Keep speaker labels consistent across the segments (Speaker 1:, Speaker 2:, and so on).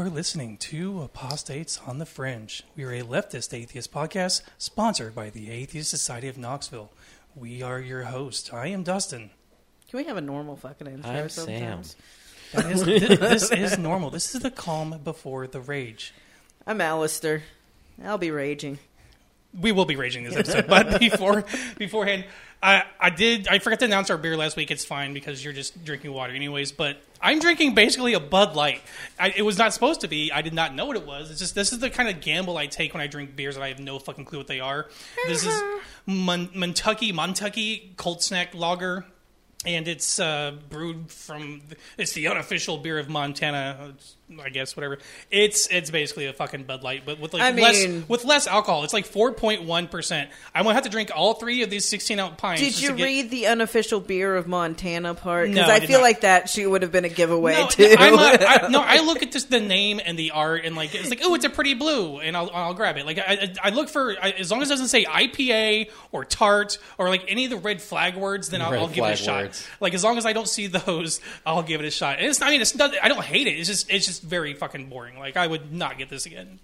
Speaker 1: are listening to Apostates on the Fringe. We are a leftist atheist podcast sponsored by the Atheist Society of Knoxville. We are your host. I am Dustin.
Speaker 2: Can we have a normal fucking intro
Speaker 3: I'm
Speaker 2: sometimes?
Speaker 1: That is, thi- this is normal. This is the calm before the rage.
Speaker 2: I'm Alistair. I'll be raging.
Speaker 1: We will be raging this episode, but before beforehand, I I did I forgot to announce our beer last week. It's fine because you're just drinking water anyways. But I'm drinking basically a Bud Light. I, it was not supposed to be. I did not know what it was. It's just this is the kind of gamble I take when I drink beers that I have no fucking clue what they are. This is Mon- Montucky Montucky Cold Snack Lager. And it's uh, brewed from. It's the unofficial beer of Montana, I guess. Whatever. It's it's basically a fucking Bud Light, but with like
Speaker 2: I
Speaker 1: less
Speaker 2: mean-
Speaker 1: with less alcohol. It's like four point one percent. I'm gonna have to drink all three of these sixteen ounce pints.
Speaker 2: Did
Speaker 1: just
Speaker 2: you
Speaker 1: to get-
Speaker 2: read the unofficial beer of Montana part?
Speaker 1: No,
Speaker 2: Because
Speaker 1: I
Speaker 2: I,
Speaker 1: did
Speaker 2: feel
Speaker 1: not.
Speaker 2: like that she would have been a giveaway
Speaker 1: No,
Speaker 2: too.
Speaker 1: I'm a, I, no, I look at just the name and the art, and like it's like, oh, it's a pretty blue, and I'll, I'll grab it. Like I, I I look for I, as long as it doesn't say IPA or tart or like any of the red flag words, then I'll,
Speaker 3: Red
Speaker 1: I'll give it a
Speaker 3: flag
Speaker 1: shot.
Speaker 3: words.
Speaker 1: Like as long as I don't see those, I'll give it a shot. And it's I mean it's not, I don't hate it. It's just it's just very fucking boring. Like I would not get this again.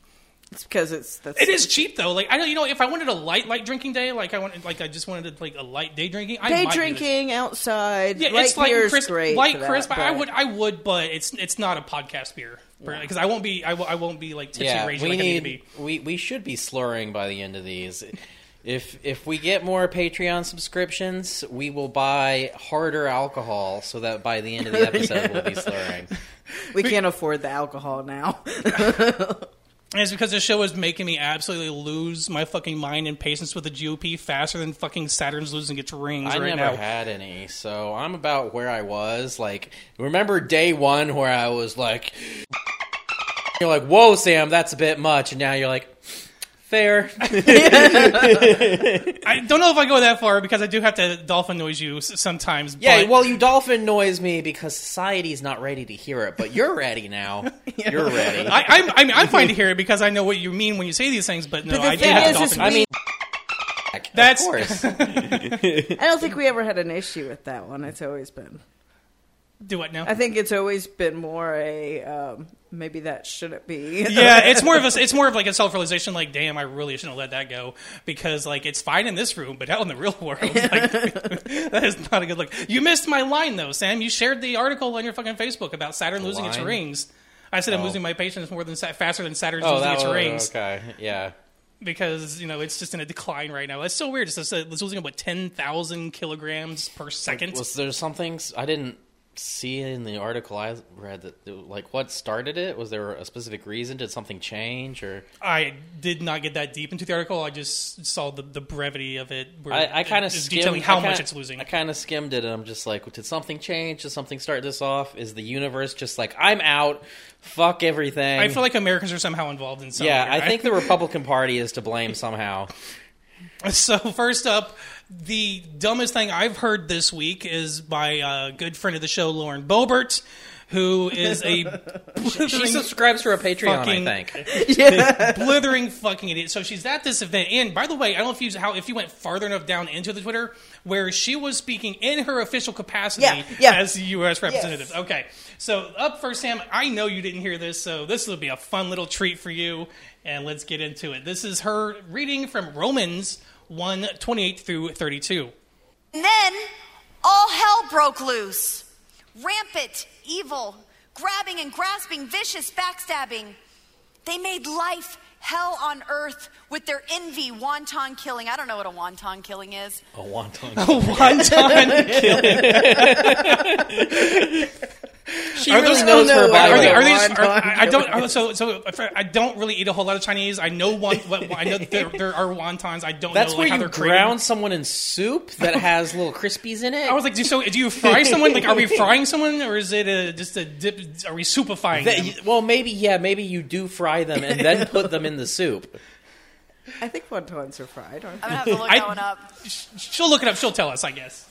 Speaker 2: it's because it's that's
Speaker 1: It is cheap though. Like I don't, you know, if I wanted a light light drinking day, like I wanted, like I just wanted like a light day drinking. I
Speaker 2: day
Speaker 1: might do this.
Speaker 2: drinking outside.
Speaker 1: Yeah,
Speaker 2: light
Speaker 1: it's light
Speaker 2: beer
Speaker 1: and crisp.
Speaker 2: great.
Speaker 1: light
Speaker 2: for that,
Speaker 1: crisp. I would, I would, but it's it's not a podcast beer because I won't be, I, will, I won't be like tipsy
Speaker 3: Yeah,
Speaker 1: raging
Speaker 3: we
Speaker 1: like I need to
Speaker 3: need
Speaker 1: be.
Speaker 3: we we should be slurring by the end of these. If if we get more Patreon subscriptions, we will buy harder alcohol so that by the end of the episode we'll be slurring.
Speaker 2: We can't afford the alcohol now.
Speaker 1: And it's because this show is making me absolutely lose my fucking mind and patience with the GOP faster than fucking Saturn's losing its rings
Speaker 3: I
Speaker 1: right
Speaker 3: never
Speaker 1: now.
Speaker 3: had any, so I'm about where I was. Like, remember day one where I was like, "You're like, whoa, Sam, that's a bit much," and now you're like, "Fair."
Speaker 1: I don't know if I go that far because I do have to dolphin noise you s- sometimes.
Speaker 3: Yeah,
Speaker 1: but-
Speaker 3: well, you dolphin noise me because society's not ready to hear it, but you're ready now. You're ready.
Speaker 1: I, I'm, I mean, I'm fine to hear it because I know what you mean when you say these things. But no,
Speaker 2: But the
Speaker 1: I do
Speaker 2: thing
Speaker 1: have to
Speaker 2: is, is
Speaker 1: dolphin
Speaker 3: I mean,
Speaker 1: That's-
Speaker 3: of course.
Speaker 2: I don't think we ever had an issue with that one. It's always been.
Speaker 1: Do what now?
Speaker 2: I think it's always been more a um, maybe that shouldn't be.
Speaker 1: yeah, it's more of a, it's more of like a self realization. Like, damn, I really shouldn't have let that go because like it's fine in this room, but out in the real world, like, that is not a good look. You missed my line though, Sam. You shared the article on your fucking Facebook about Saturn losing its rings. I said I'm
Speaker 3: Oh.
Speaker 1: losing my patience more than faster than Saturn's
Speaker 3: oh,
Speaker 1: losing
Speaker 3: that
Speaker 1: its
Speaker 3: was
Speaker 1: rings
Speaker 3: okay. Yeah.
Speaker 1: because you know it's just in a decline right now. It's so weird. It's, just, it's losing about ten thousand kilograms per second.
Speaker 3: Was there something I didn't see in the article I read that like what started it? Was there a specific reason? Did something change or?
Speaker 1: I did not get that deep into the article. I just saw the, the brevity of it.
Speaker 3: I, I kind of
Speaker 1: detailing how
Speaker 3: kinda-
Speaker 1: much it's losing.
Speaker 3: I kind of skimmed it, and I'm just like, did something change? Did something start this off? Is the universe just like I'm out? Fuck everything.
Speaker 1: I feel like Americans are somehow involved in some.
Speaker 3: yeah, I
Speaker 1: right?
Speaker 3: think the Republican Party is to blame somehow.
Speaker 1: So first up, the dumbest thing I've heard this week is by a uh, good friend of the show, Lauren Boebert, who is a
Speaker 3: She subscribes to a Patreon,
Speaker 1: fucking-
Speaker 3: I think.
Speaker 1: yeah, blithering fucking idiot. So she's at this event, and by the way, I don't know if you how if you went farther enough down into the Twitter where she was speaking in her official capacity
Speaker 2: Yeah, yeah.
Speaker 1: as the U.S. representative. Okay, so up first, Sam. I know you didn't hear this, so this will be a fun little treat for you, and let's get into it. This is her reading from Romans 1, 28 through 32.
Speaker 4: And then all hell broke loose. Rampant, evil, grabbing and grasping, vicious, backstabbing. They made life hell on earth with their envy, wanton killing. I don't know what a wanton killing is.
Speaker 3: A wonton.
Speaker 1: Wonton killing.
Speaker 3: She
Speaker 1: Are
Speaker 3: really
Speaker 1: those-
Speaker 3: knows
Speaker 2: oh,
Speaker 3: her
Speaker 2: no,
Speaker 3: Bible.
Speaker 1: Are, they, are these? Are, I I don't.
Speaker 2: killing.
Speaker 1: uh, So, so I I don't really eat a whole lot of Chinese. I know one. What, I know there, there are wontons. I don't
Speaker 3: That's
Speaker 1: know
Speaker 3: where
Speaker 1: like, how
Speaker 3: you
Speaker 1: they're created.
Speaker 3: ground someone in soup that has little crispies in it.
Speaker 1: I was like, do, so do you fry someone? Like, are we frying someone, or is it a, just a dip? Are we soupifying them?
Speaker 3: That- well, maybe yeah, maybe you do fry them and then put them in the soup.
Speaker 2: I think wontons are fried. Aren't
Speaker 4: I'm gonna have to look
Speaker 1: I-
Speaker 4: that one up.
Speaker 1: She'll look it up. She'll tell us. I guess.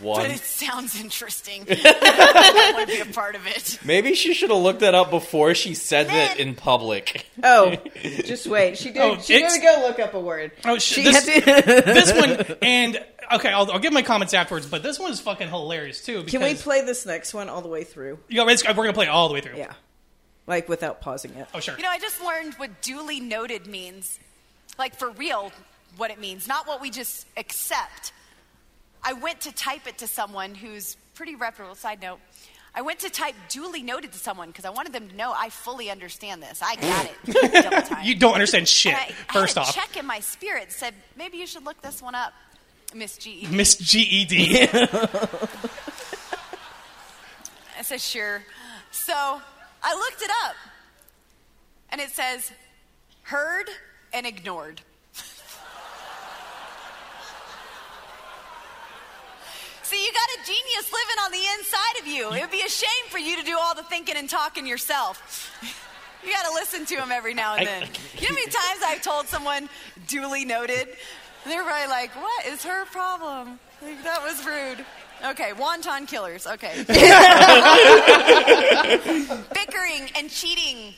Speaker 3: One.
Speaker 4: But it sounds interesting. I want to be a part of it.
Speaker 3: Maybe she should have looked that up before she said
Speaker 4: Man.
Speaker 3: it in public.
Speaker 2: Oh, just wait. She did.
Speaker 1: Oh,
Speaker 2: she
Speaker 1: it's-
Speaker 2: did go look up a word.
Speaker 1: Oh, sh-
Speaker 2: she
Speaker 1: this-
Speaker 2: had to-
Speaker 1: This one and okay, I'll, I'll give my comments afterwards. But this one is fucking hilarious too. Because,
Speaker 2: Can we play this next one all the way through?
Speaker 1: You know, it's- we're gonna play it all the way through.
Speaker 2: Yeah. like without pausing it.
Speaker 1: Oh, sure.
Speaker 4: You know, I just learned what duly noted means. Like for real, what it means, not what we just accept. I went to type it to someone who's pretty reputable. Side note. I went to type duly noted to someone because I wanted them to know I fully understand this. I got it.
Speaker 1: You don't understand shit.
Speaker 4: I,
Speaker 1: first
Speaker 4: I
Speaker 1: off,
Speaker 4: check in my spirit said maybe you should look this one up, Miss G.
Speaker 1: Miss GED.
Speaker 4: I said, sure. So I looked it up, and it says, heard and ignored. See, you got a genius living on the inside of you. It would be a shame for you to do all the thinking and talking yourself. You got to listen to him every now and
Speaker 3: I-
Speaker 4: then. You know how many times I've told someone duly noted? They're probably like, what is her problem? Like, that was rude. Okay, wonton killers. Okay. Bickering and cheating.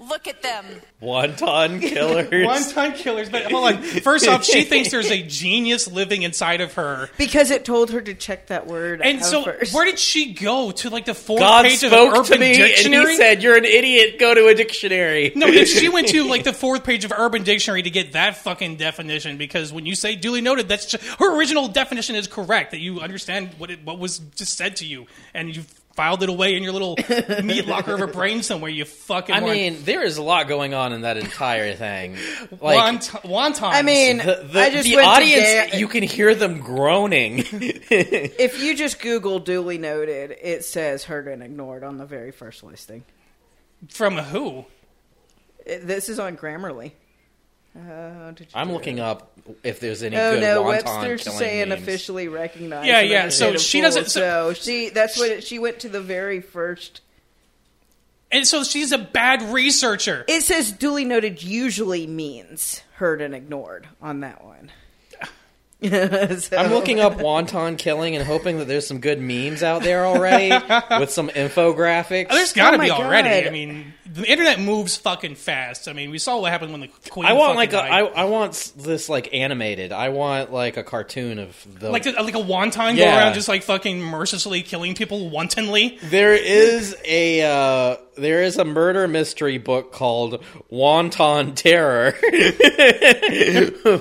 Speaker 4: Look at them.
Speaker 3: Wonton killers.
Speaker 1: One-time killers. But hold on. First off, she thinks there's a genius living inside of her.
Speaker 2: Because it told her to check that word
Speaker 1: And so,
Speaker 2: first.
Speaker 1: where did she go to like the fourth
Speaker 3: God
Speaker 1: page of
Speaker 3: spoke
Speaker 1: Urban
Speaker 3: to me
Speaker 1: Dictionary?
Speaker 3: and he said, "You're an idiot. Go to a dictionary."
Speaker 1: No, if she went to like the fourth page of Urban Dictionary to get that fucking definition, because when you say duly noted, that's just, her original definition is correct. That you understand what it what was just said to you, and you filed it away in your little meat locker of a brain somewhere. You fucking.
Speaker 3: I
Speaker 1: moron.
Speaker 3: mean, there is a lot going on in that entire thing. Like
Speaker 1: Wont- wontons.
Speaker 2: I mean,
Speaker 3: the, the,
Speaker 2: I just
Speaker 3: the
Speaker 2: went to
Speaker 3: audience, you can hear them groaning.
Speaker 2: if you just Google duly noted, it says heard and ignored on the very first listing.
Speaker 1: from who?
Speaker 2: This is on Grammarly. Uh,
Speaker 3: I'm looking
Speaker 2: it?
Speaker 3: up if there's any
Speaker 2: Oh
Speaker 3: good
Speaker 2: no,
Speaker 3: wonton
Speaker 2: Webster's saying
Speaker 3: memes.
Speaker 2: officially recognized.
Speaker 1: Yeah, yeah, so she doesn't- so-
Speaker 2: So she that's what it, she went to the very first.
Speaker 1: And so she's a bad researcher.
Speaker 2: It says duly noted usually means heard and ignored on that one. So-
Speaker 3: I'm looking up wonton killing and hoping that there's some good memes out there already with some infographics.
Speaker 1: Oh, There's got to
Speaker 2: Oh
Speaker 1: be already.
Speaker 2: God.
Speaker 1: I mean, the internet moves fucking fast. I mean, we saw what happened when the queen.
Speaker 3: I want like a,
Speaker 1: died.
Speaker 3: I, I want this like animated. I want like a cartoon of the
Speaker 1: like a, like a wonton go around just like fucking mercilessly killing people wantonly.
Speaker 3: There is a uh, there is a murder mystery book called Wanton Terror.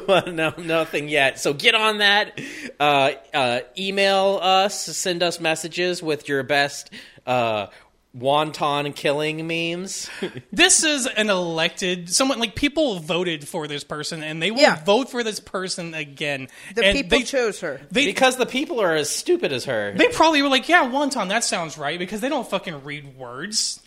Speaker 3: but no, nothing yet. So get on that. Uh, uh, email us. Send us messages with your best uh, wonton killing memes.
Speaker 1: This is an elected someone like people voted for this person and they will
Speaker 2: Yeah.
Speaker 1: vote for this person again.
Speaker 2: the
Speaker 1: and
Speaker 2: people
Speaker 1: they,
Speaker 2: chose her.
Speaker 1: they
Speaker 3: because the people are as stupid as her.
Speaker 1: they probably were like, yeah, wanton, that sounds right because they don't fucking read words.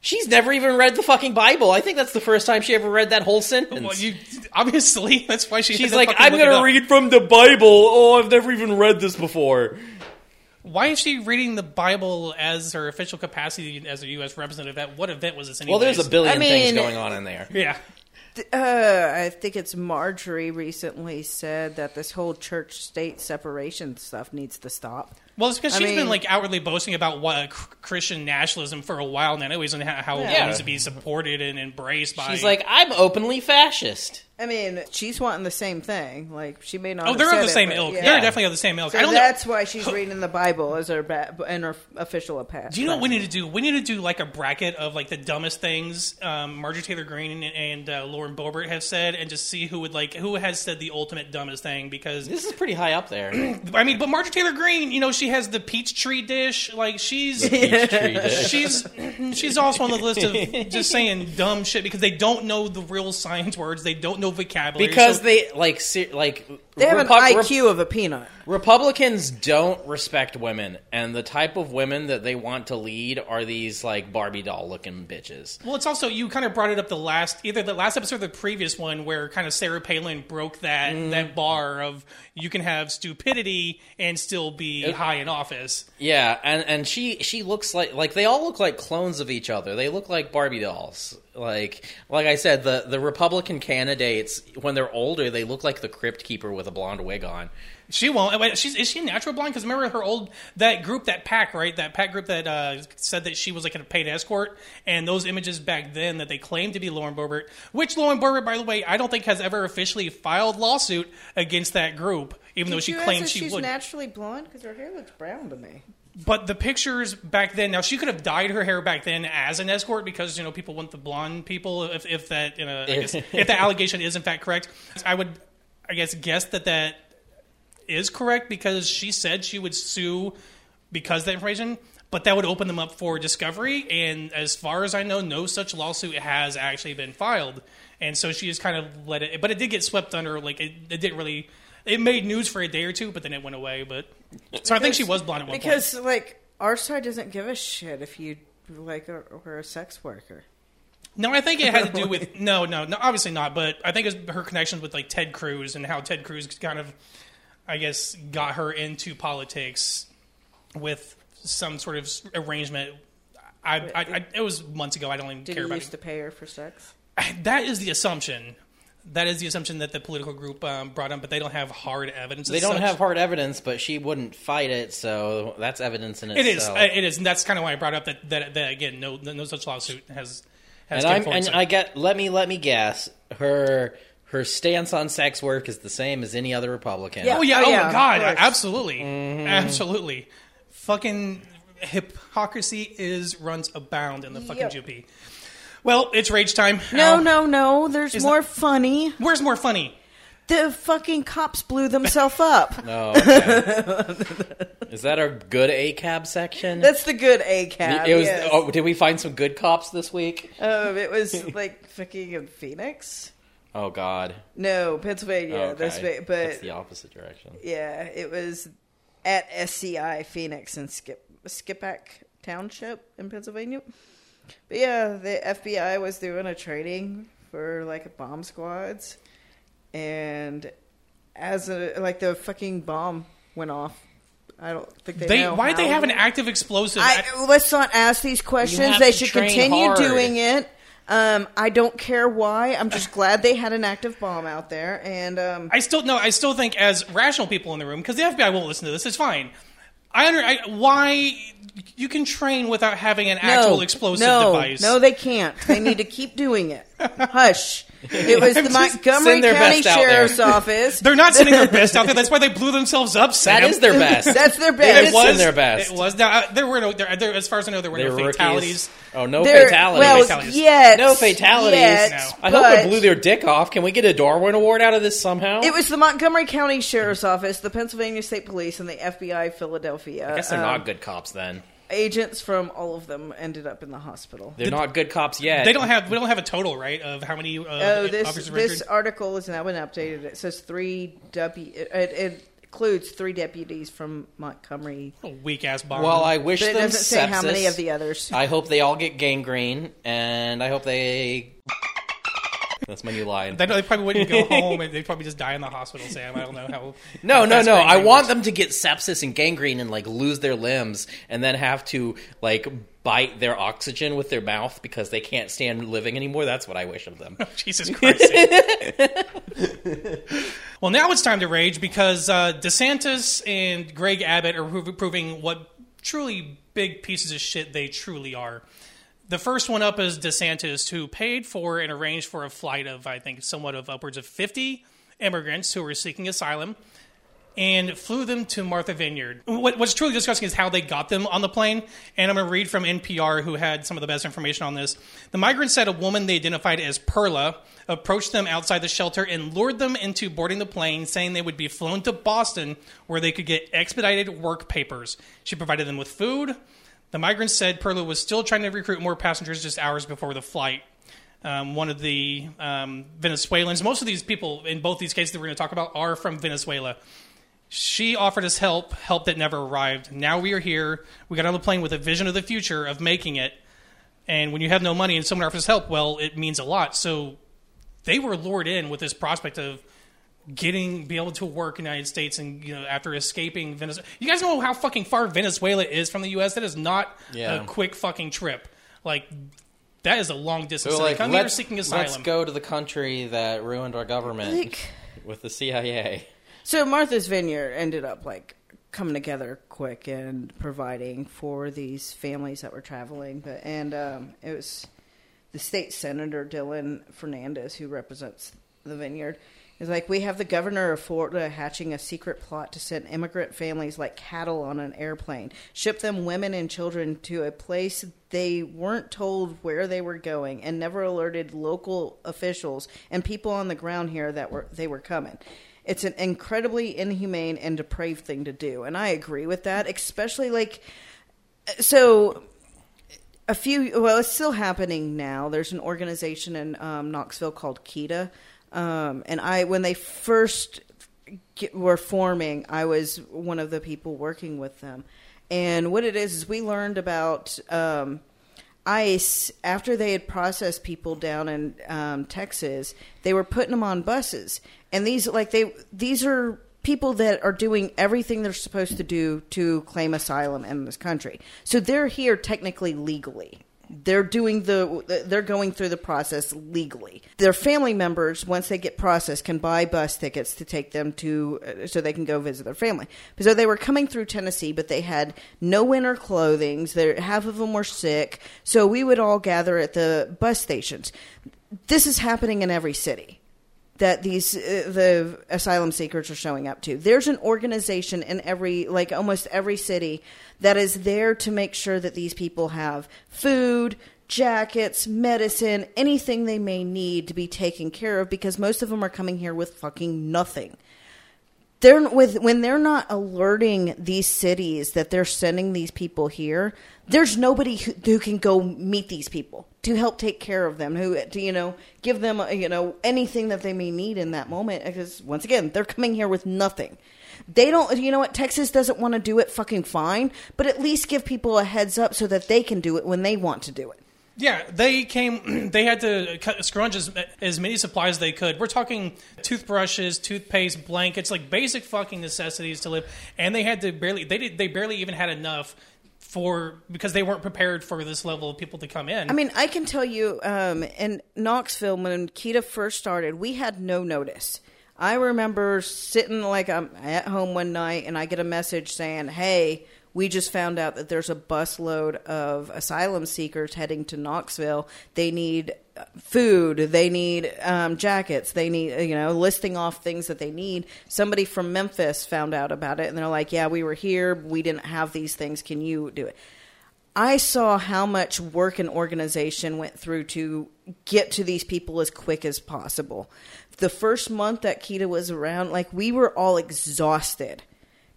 Speaker 3: She's never even read the fucking Bible. I think that's the first time she ever read that whole sentence.
Speaker 1: Well, you obviously that's why she.
Speaker 3: She's
Speaker 1: to
Speaker 3: like, I'm gonna read from the Bible. Oh, I've never even read this before.
Speaker 1: Why is she reading the Bible as her official capacity as a U.S. representative? At what event was this? Anyways?
Speaker 3: Well, there's a billion
Speaker 2: I
Speaker 3: things going on in there.
Speaker 1: Yeah.
Speaker 2: Uh, I think it's Marjorie recently said that this whole church state separation stuff needs to stop.
Speaker 1: Well, it's because
Speaker 2: I
Speaker 1: she's been like outwardly boasting about what cr- Christian nationalism for a while now, anyways, and how, how
Speaker 2: Yeah.
Speaker 1: it needs to be supported and embraced by.
Speaker 3: She's like, I'm openly fascist.
Speaker 2: I mean, she's wanting the same thing. Like she may not.
Speaker 1: oh, they're of the
Speaker 2: it,
Speaker 1: same
Speaker 2: but
Speaker 1: ilk.
Speaker 2: yeah.
Speaker 1: They're definitely of the same ilk.
Speaker 2: So
Speaker 1: I don't know.
Speaker 2: that's why she's reading the Bible as her ba- and her official past.
Speaker 1: Do you know what we need to do? We need to do like a bracket of like the dumbest things um, Marjorie Taylor Greene and uh, Lauren Boebert have said, and just see who would like who has said the ultimate dumbest thing. Because
Speaker 3: This is pretty high up there.
Speaker 1: I mean, but Marjorie Taylor Greene, you know, she has the peach tree dish. Like she's she's she's also on the list of just saying dumb shit because they don't know the real science words. They don't know vocabulary
Speaker 3: because
Speaker 1: so-
Speaker 3: they like se- like
Speaker 2: They have
Speaker 3: Repu-
Speaker 2: an
Speaker 3: Rep-
Speaker 2: IQ of a peanut.
Speaker 3: Republicans don't respect women, and the type of women that they want to lead are these like Barbie doll looking bitches.
Speaker 1: Well, it's also you kind of brought it up the last either the last episode or the previous one where kind of Sarah Palin broke that
Speaker 3: Mm.
Speaker 1: that bar of you can have stupidity and still be high in office.
Speaker 3: Yeah, and and she she looks like like they all look like clones of each other. They look like Barbie dolls. Like like I said, the the Republican candidates when they're older, they look like the crypt keeper with a blonde wig on.
Speaker 1: She won't. Wait, she's is she natural blind? Because remember her old that group, that pack, right? That pack group that uh, said that she was like a paid escort, and those images back then that they claimed to be Lauren Boebert, which Lauren Boebert, by the way, I don't think has ever officially filed lawsuit against that group, even though she
Speaker 2: you
Speaker 1: claimed
Speaker 2: ask if
Speaker 1: she
Speaker 2: she's
Speaker 1: would.
Speaker 2: naturally blonde because her hair looks brown to me.
Speaker 1: But the pictures back then. Now she could have dyed her hair back then as an escort because you know people want the blonde people. If, if that you know, I guess, if the allegation is in fact correct, I would, I guess, guess that that is correct because she said she would sue because of that information. But that would open them up for discovery, and as far as I know, no such lawsuit has actually been filed. And so she just kind of let it, but it did get swept under. Like it, it didn't really. It made news for a day or two, but then it went away. But so I think she was blonde at one
Speaker 2: because
Speaker 1: point.
Speaker 2: like our side doesn't give a shit if you like are a sex worker.
Speaker 1: No, I think it had to do with no, no, no. Obviously not, but I think it's her connections with like Ted Cruz and how Ted Cruz kind of, I guess, got her into politics with some sort of arrangement. I, I, I it was months ago. I don't even
Speaker 2: Did
Speaker 1: care
Speaker 2: he
Speaker 1: about
Speaker 2: used
Speaker 1: it.
Speaker 2: to pay her for sex?
Speaker 1: That is the assumption. That is the assumption that the political group um, brought up, but they don't have hard evidence.
Speaker 3: They
Speaker 1: as
Speaker 3: don't
Speaker 1: such.
Speaker 3: have hard evidence, but she wouldn't fight it, so that's evidence in
Speaker 1: It is.
Speaker 3: itself.
Speaker 1: It is, and that's kind of why I brought up that. That, that again, no, no such lawsuit has. has
Speaker 3: and I'm and
Speaker 1: so-
Speaker 3: I get let me let me guess her her stance on sex work is the same as any other Republican.
Speaker 2: Yeah.
Speaker 1: Oh yeah!
Speaker 2: Oh,
Speaker 1: Oh,
Speaker 2: yeah,
Speaker 1: my god! Absolutely,
Speaker 3: Mm-hmm.
Speaker 1: absolutely. Fucking hypocrisy is runs abound in the fucking
Speaker 2: Yep.
Speaker 1: GOP. Well, it's rage time.
Speaker 2: No,
Speaker 1: Al,
Speaker 2: no, no. There's
Speaker 1: Is
Speaker 2: more funny.
Speaker 1: Where's more funny?
Speaker 2: The fucking cops blew themselves up.
Speaker 3: Oh, okay. is that our good ACAB section?
Speaker 2: That's the good A cab.
Speaker 3: it was.
Speaker 2: yes.
Speaker 3: Oh, did we find some good cops this week?
Speaker 2: Um, it was like fucking in Phoenix.
Speaker 3: Oh God.
Speaker 2: No, Pennsylvania.
Speaker 3: Okay.
Speaker 2: That's va- but
Speaker 3: That's the opposite direction.
Speaker 2: yeah, it was at SCI Phoenix in Skip Skippack Township in Pennsylvania. But yeah, the FBI was doing a training for like bomb squads, and as a like the fucking bomb went off. I don't think they.
Speaker 1: They
Speaker 2: know
Speaker 1: why
Speaker 2: how
Speaker 1: they have an active explosive?
Speaker 2: I, let's not ask these questions. They should continue
Speaker 3: hard.
Speaker 2: doing it. Um, I don't care why. I'm just glad they had an active bomb out there, and um,
Speaker 1: I still no. I still think as rational people in the room because the FBI won't listen to this. It's fine. I under I, why you can train without having an actual explosive
Speaker 2: no,
Speaker 1: device.
Speaker 2: No, they can't. They need to keep doing it. Hush. It was the
Speaker 1: I'm just-
Speaker 2: Montgomery County
Speaker 3: best out there.
Speaker 2: Sheriff's Office.
Speaker 1: They're not sending their best out there. That's why they blew themselves up. Sam.
Speaker 3: That is their best.
Speaker 2: That's their best.
Speaker 3: It
Speaker 2: best.
Speaker 3: was their best.
Speaker 1: It was. Now, uh, there were no. There, there, as far as I know, there were
Speaker 3: They
Speaker 1: no
Speaker 3: rookies.
Speaker 1: fatalities.
Speaker 3: Oh, no
Speaker 2: They're-
Speaker 3: fatalities.
Speaker 2: Well,
Speaker 1: Fatalities.
Speaker 2: yet,
Speaker 3: no fatalities.
Speaker 2: yet,
Speaker 1: No.
Speaker 3: I hope
Speaker 2: but
Speaker 3: it blew their dick off. Can we get a Darwin Award out of this somehow?
Speaker 2: It was the Montgomery County Sheriff's Office, the Pennsylvania State Police, and the FBI Philadelphia.
Speaker 3: I guess they're
Speaker 2: Um,
Speaker 3: not good cops then.
Speaker 2: Agents from all of them ended up in the hospital.
Speaker 3: They're not good cops yet.
Speaker 1: They don't have. We don't have a total right of how many uh,
Speaker 2: Oh, this
Speaker 1: officers
Speaker 2: this
Speaker 1: registered.
Speaker 2: article is now been updated. It says three W. It, it includes three deputies from Montgomery,
Speaker 1: Weak ass bomb.
Speaker 3: Well, I wish
Speaker 2: but it
Speaker 3: them
Speaker 2: doesn't say how many of the others.
Speaker 3: I hope they all get gangrene, and I hope they. That's my new line.
Speaker 1: They, they probably wouldn't go home and they'd probably just die in the hospital, Sam. I don't know how.
Speaker 3: No,
Speaker 1: how
Speaker 3: no, no. I want
Speaker 1: works.
Speaker 3: them to get sepsis and gangrene and like lose their limbs and then have to like bite their oxygen with their mouth because they can't stand living anymore. That's what I wish of them.
Speaker 1: Jesus Christ. well, now it's time to rage because uh, DeSantis and Greg Abbott are proving what truly big pieces of shit they truly are. The first one up is DeSantis, who paid for and arranged for a flight of, I think, somewhat of upwards of 50 immigrants who were seeking asylum and flew them to Martha Vineyard. What, what's truly disgusting is how they got them on the plane. And I'm going to read from NPR, who had some of the best information on this. The migrants said a woman they identified as Perla approached them outside the shelter and lured them into boarding the plane, saying they would be flown to Boston where they could get expedited work papers. She provided them with food. The migrants said Perla was still trying to recruit more passengers just hours before the flight. Um, one of the um, Venezuelans, most of these people in both these cases that we're going to talk about are from Venezuela. She offered us help, help that never arrived. Now we are here. We got on the plane with a vision of the future of making it. And when you have no money and someone offers help, well, it means a lot. So they were lured in with this prospect of getting, be able to work in the United States and, you know, after escaping Venezuela. You guys know how fucking far Venezuela is from the U.S.? That is not
Speaker 3: Yeah.
Speaker 1: a quick fucking trip. Like, that is a long distance.
Speaker 3: So
Speaker 1: So
Speaker 3: like,
Speaker 1: come here
Speaker 3: let's,
Speaker 1: seeking asylum.
Speaker 3: let's go to the country that ruined our government
Speaker 2: Like-
Speaker 3: with the CIA.
Speaker 2: So Martha's Vineyard ended up like coming together quick and providing for these families that were traveling. But and um, it was the state senator Dylan Fernandez who represents the vineyard. It's like we have the governor of Florida hatching a secret plot to send immigrant families like cattle on an airplane, ship them women and children to a place they weren't told where they were going, and never alerted local officials and people on the ground here that were they were coming. It's an incredibly inhumane and depraved thing to do, and I agree with that. Especially like, so a few well it's still happening now there's an organization in um, knoxville called kita um, and i when they first get, were forming i was one of the people working with them and what it is is we learned about um, ice after they had processed people down in um, texas they were putting them on buses and these like they these are people that are doing everything they're supposed to do to claim asylum in this country. So they're here technically legally. They're doing the they're going through the process legally. Their family members once they get processed can buy bus tickets to take them to uh, so they can go visit their family. So they were coming through Tennessee but they had no winter clothing. They half of them were sick. So we would all gather at the bus stations. This is happening in every city that these uh, the asylum seekers are showing up to. There's an organization in every like almost every city that is there to make sure that these people have food, jackets, medicine, anything they may need to be taken care of because most of them are coming here with fucking nothing. They're with when they're not alerting these cities that they're sending these people here. There's nobody who, who can go meet these people to help take care of them, who to you know give them uh, you know anything that they may need in that moment. Because once again, they're coming here with nothing. They don't, you know what? Texas doesn't want to do it fucking fine, but at least give people a heads up so that they can do it when they want to do it.
Speaker 1: Yeah, they came. They had to cut, scrunch as, as many supplies as they could. We're talking toothbrushes, toothpaste, blankets, like basic fucking necessities to live. And they had to barely. They did. They barely even had enough for because they weren't prepared for this level of people to come in.
Speaker 2: I mean, I can tell you um, in Knoxville when Kita first started, we had no notice. I remember sitting like I'm at home one night and I get a message saying, "Hey, we just found out that there's a busload of asylum seekers heading to Knoxville. They need uh, food, they need um, jackets, they need, you know, listing off things that they need. Somebody from Memphis found out about it and they're like, yeah, we were here, we didn't have these things. Can you do it? I saw how much work and organization went through to get to these people as quick as possible. The first month that Kita was around, like we were all exhausted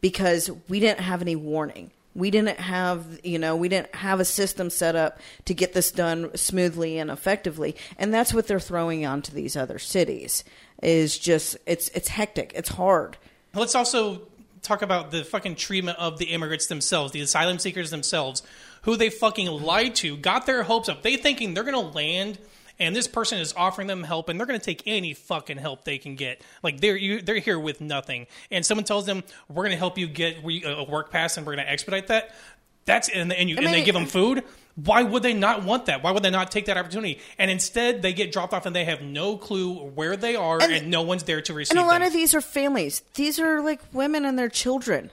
Speaker 2: because we didn't have any warning. We didn't have, you know, we didn't have a system set up to get this done smoothly and effectively. And that's what they're throwing onto these other cities. Is just it's it's hectic. It's hard.
Speaker 1: Let's also talk about the fucking treatment of the immigrants themselves, the asylum seekers themselves, who they fucking lied to, got their hopes up. They thinking they're going to land and this person is offering them help and they're going to take any fucking help they can get like they're you, they're here with nothing and someone tells them we're going to help you get a work pass and we're going to expedite that that's and, and you
Speaker 2: I mean,
Speaker 1: and they give them food why would they not want that why would they not take that opportunity and instead they get dropped off and they have no clue where they are and,
Speaker 2: And-
Speaker 1: no one's there to receive
Speaker 2: And a lot
Speaker 1: them.
Speaker 2: of these are families. These are like women and their children.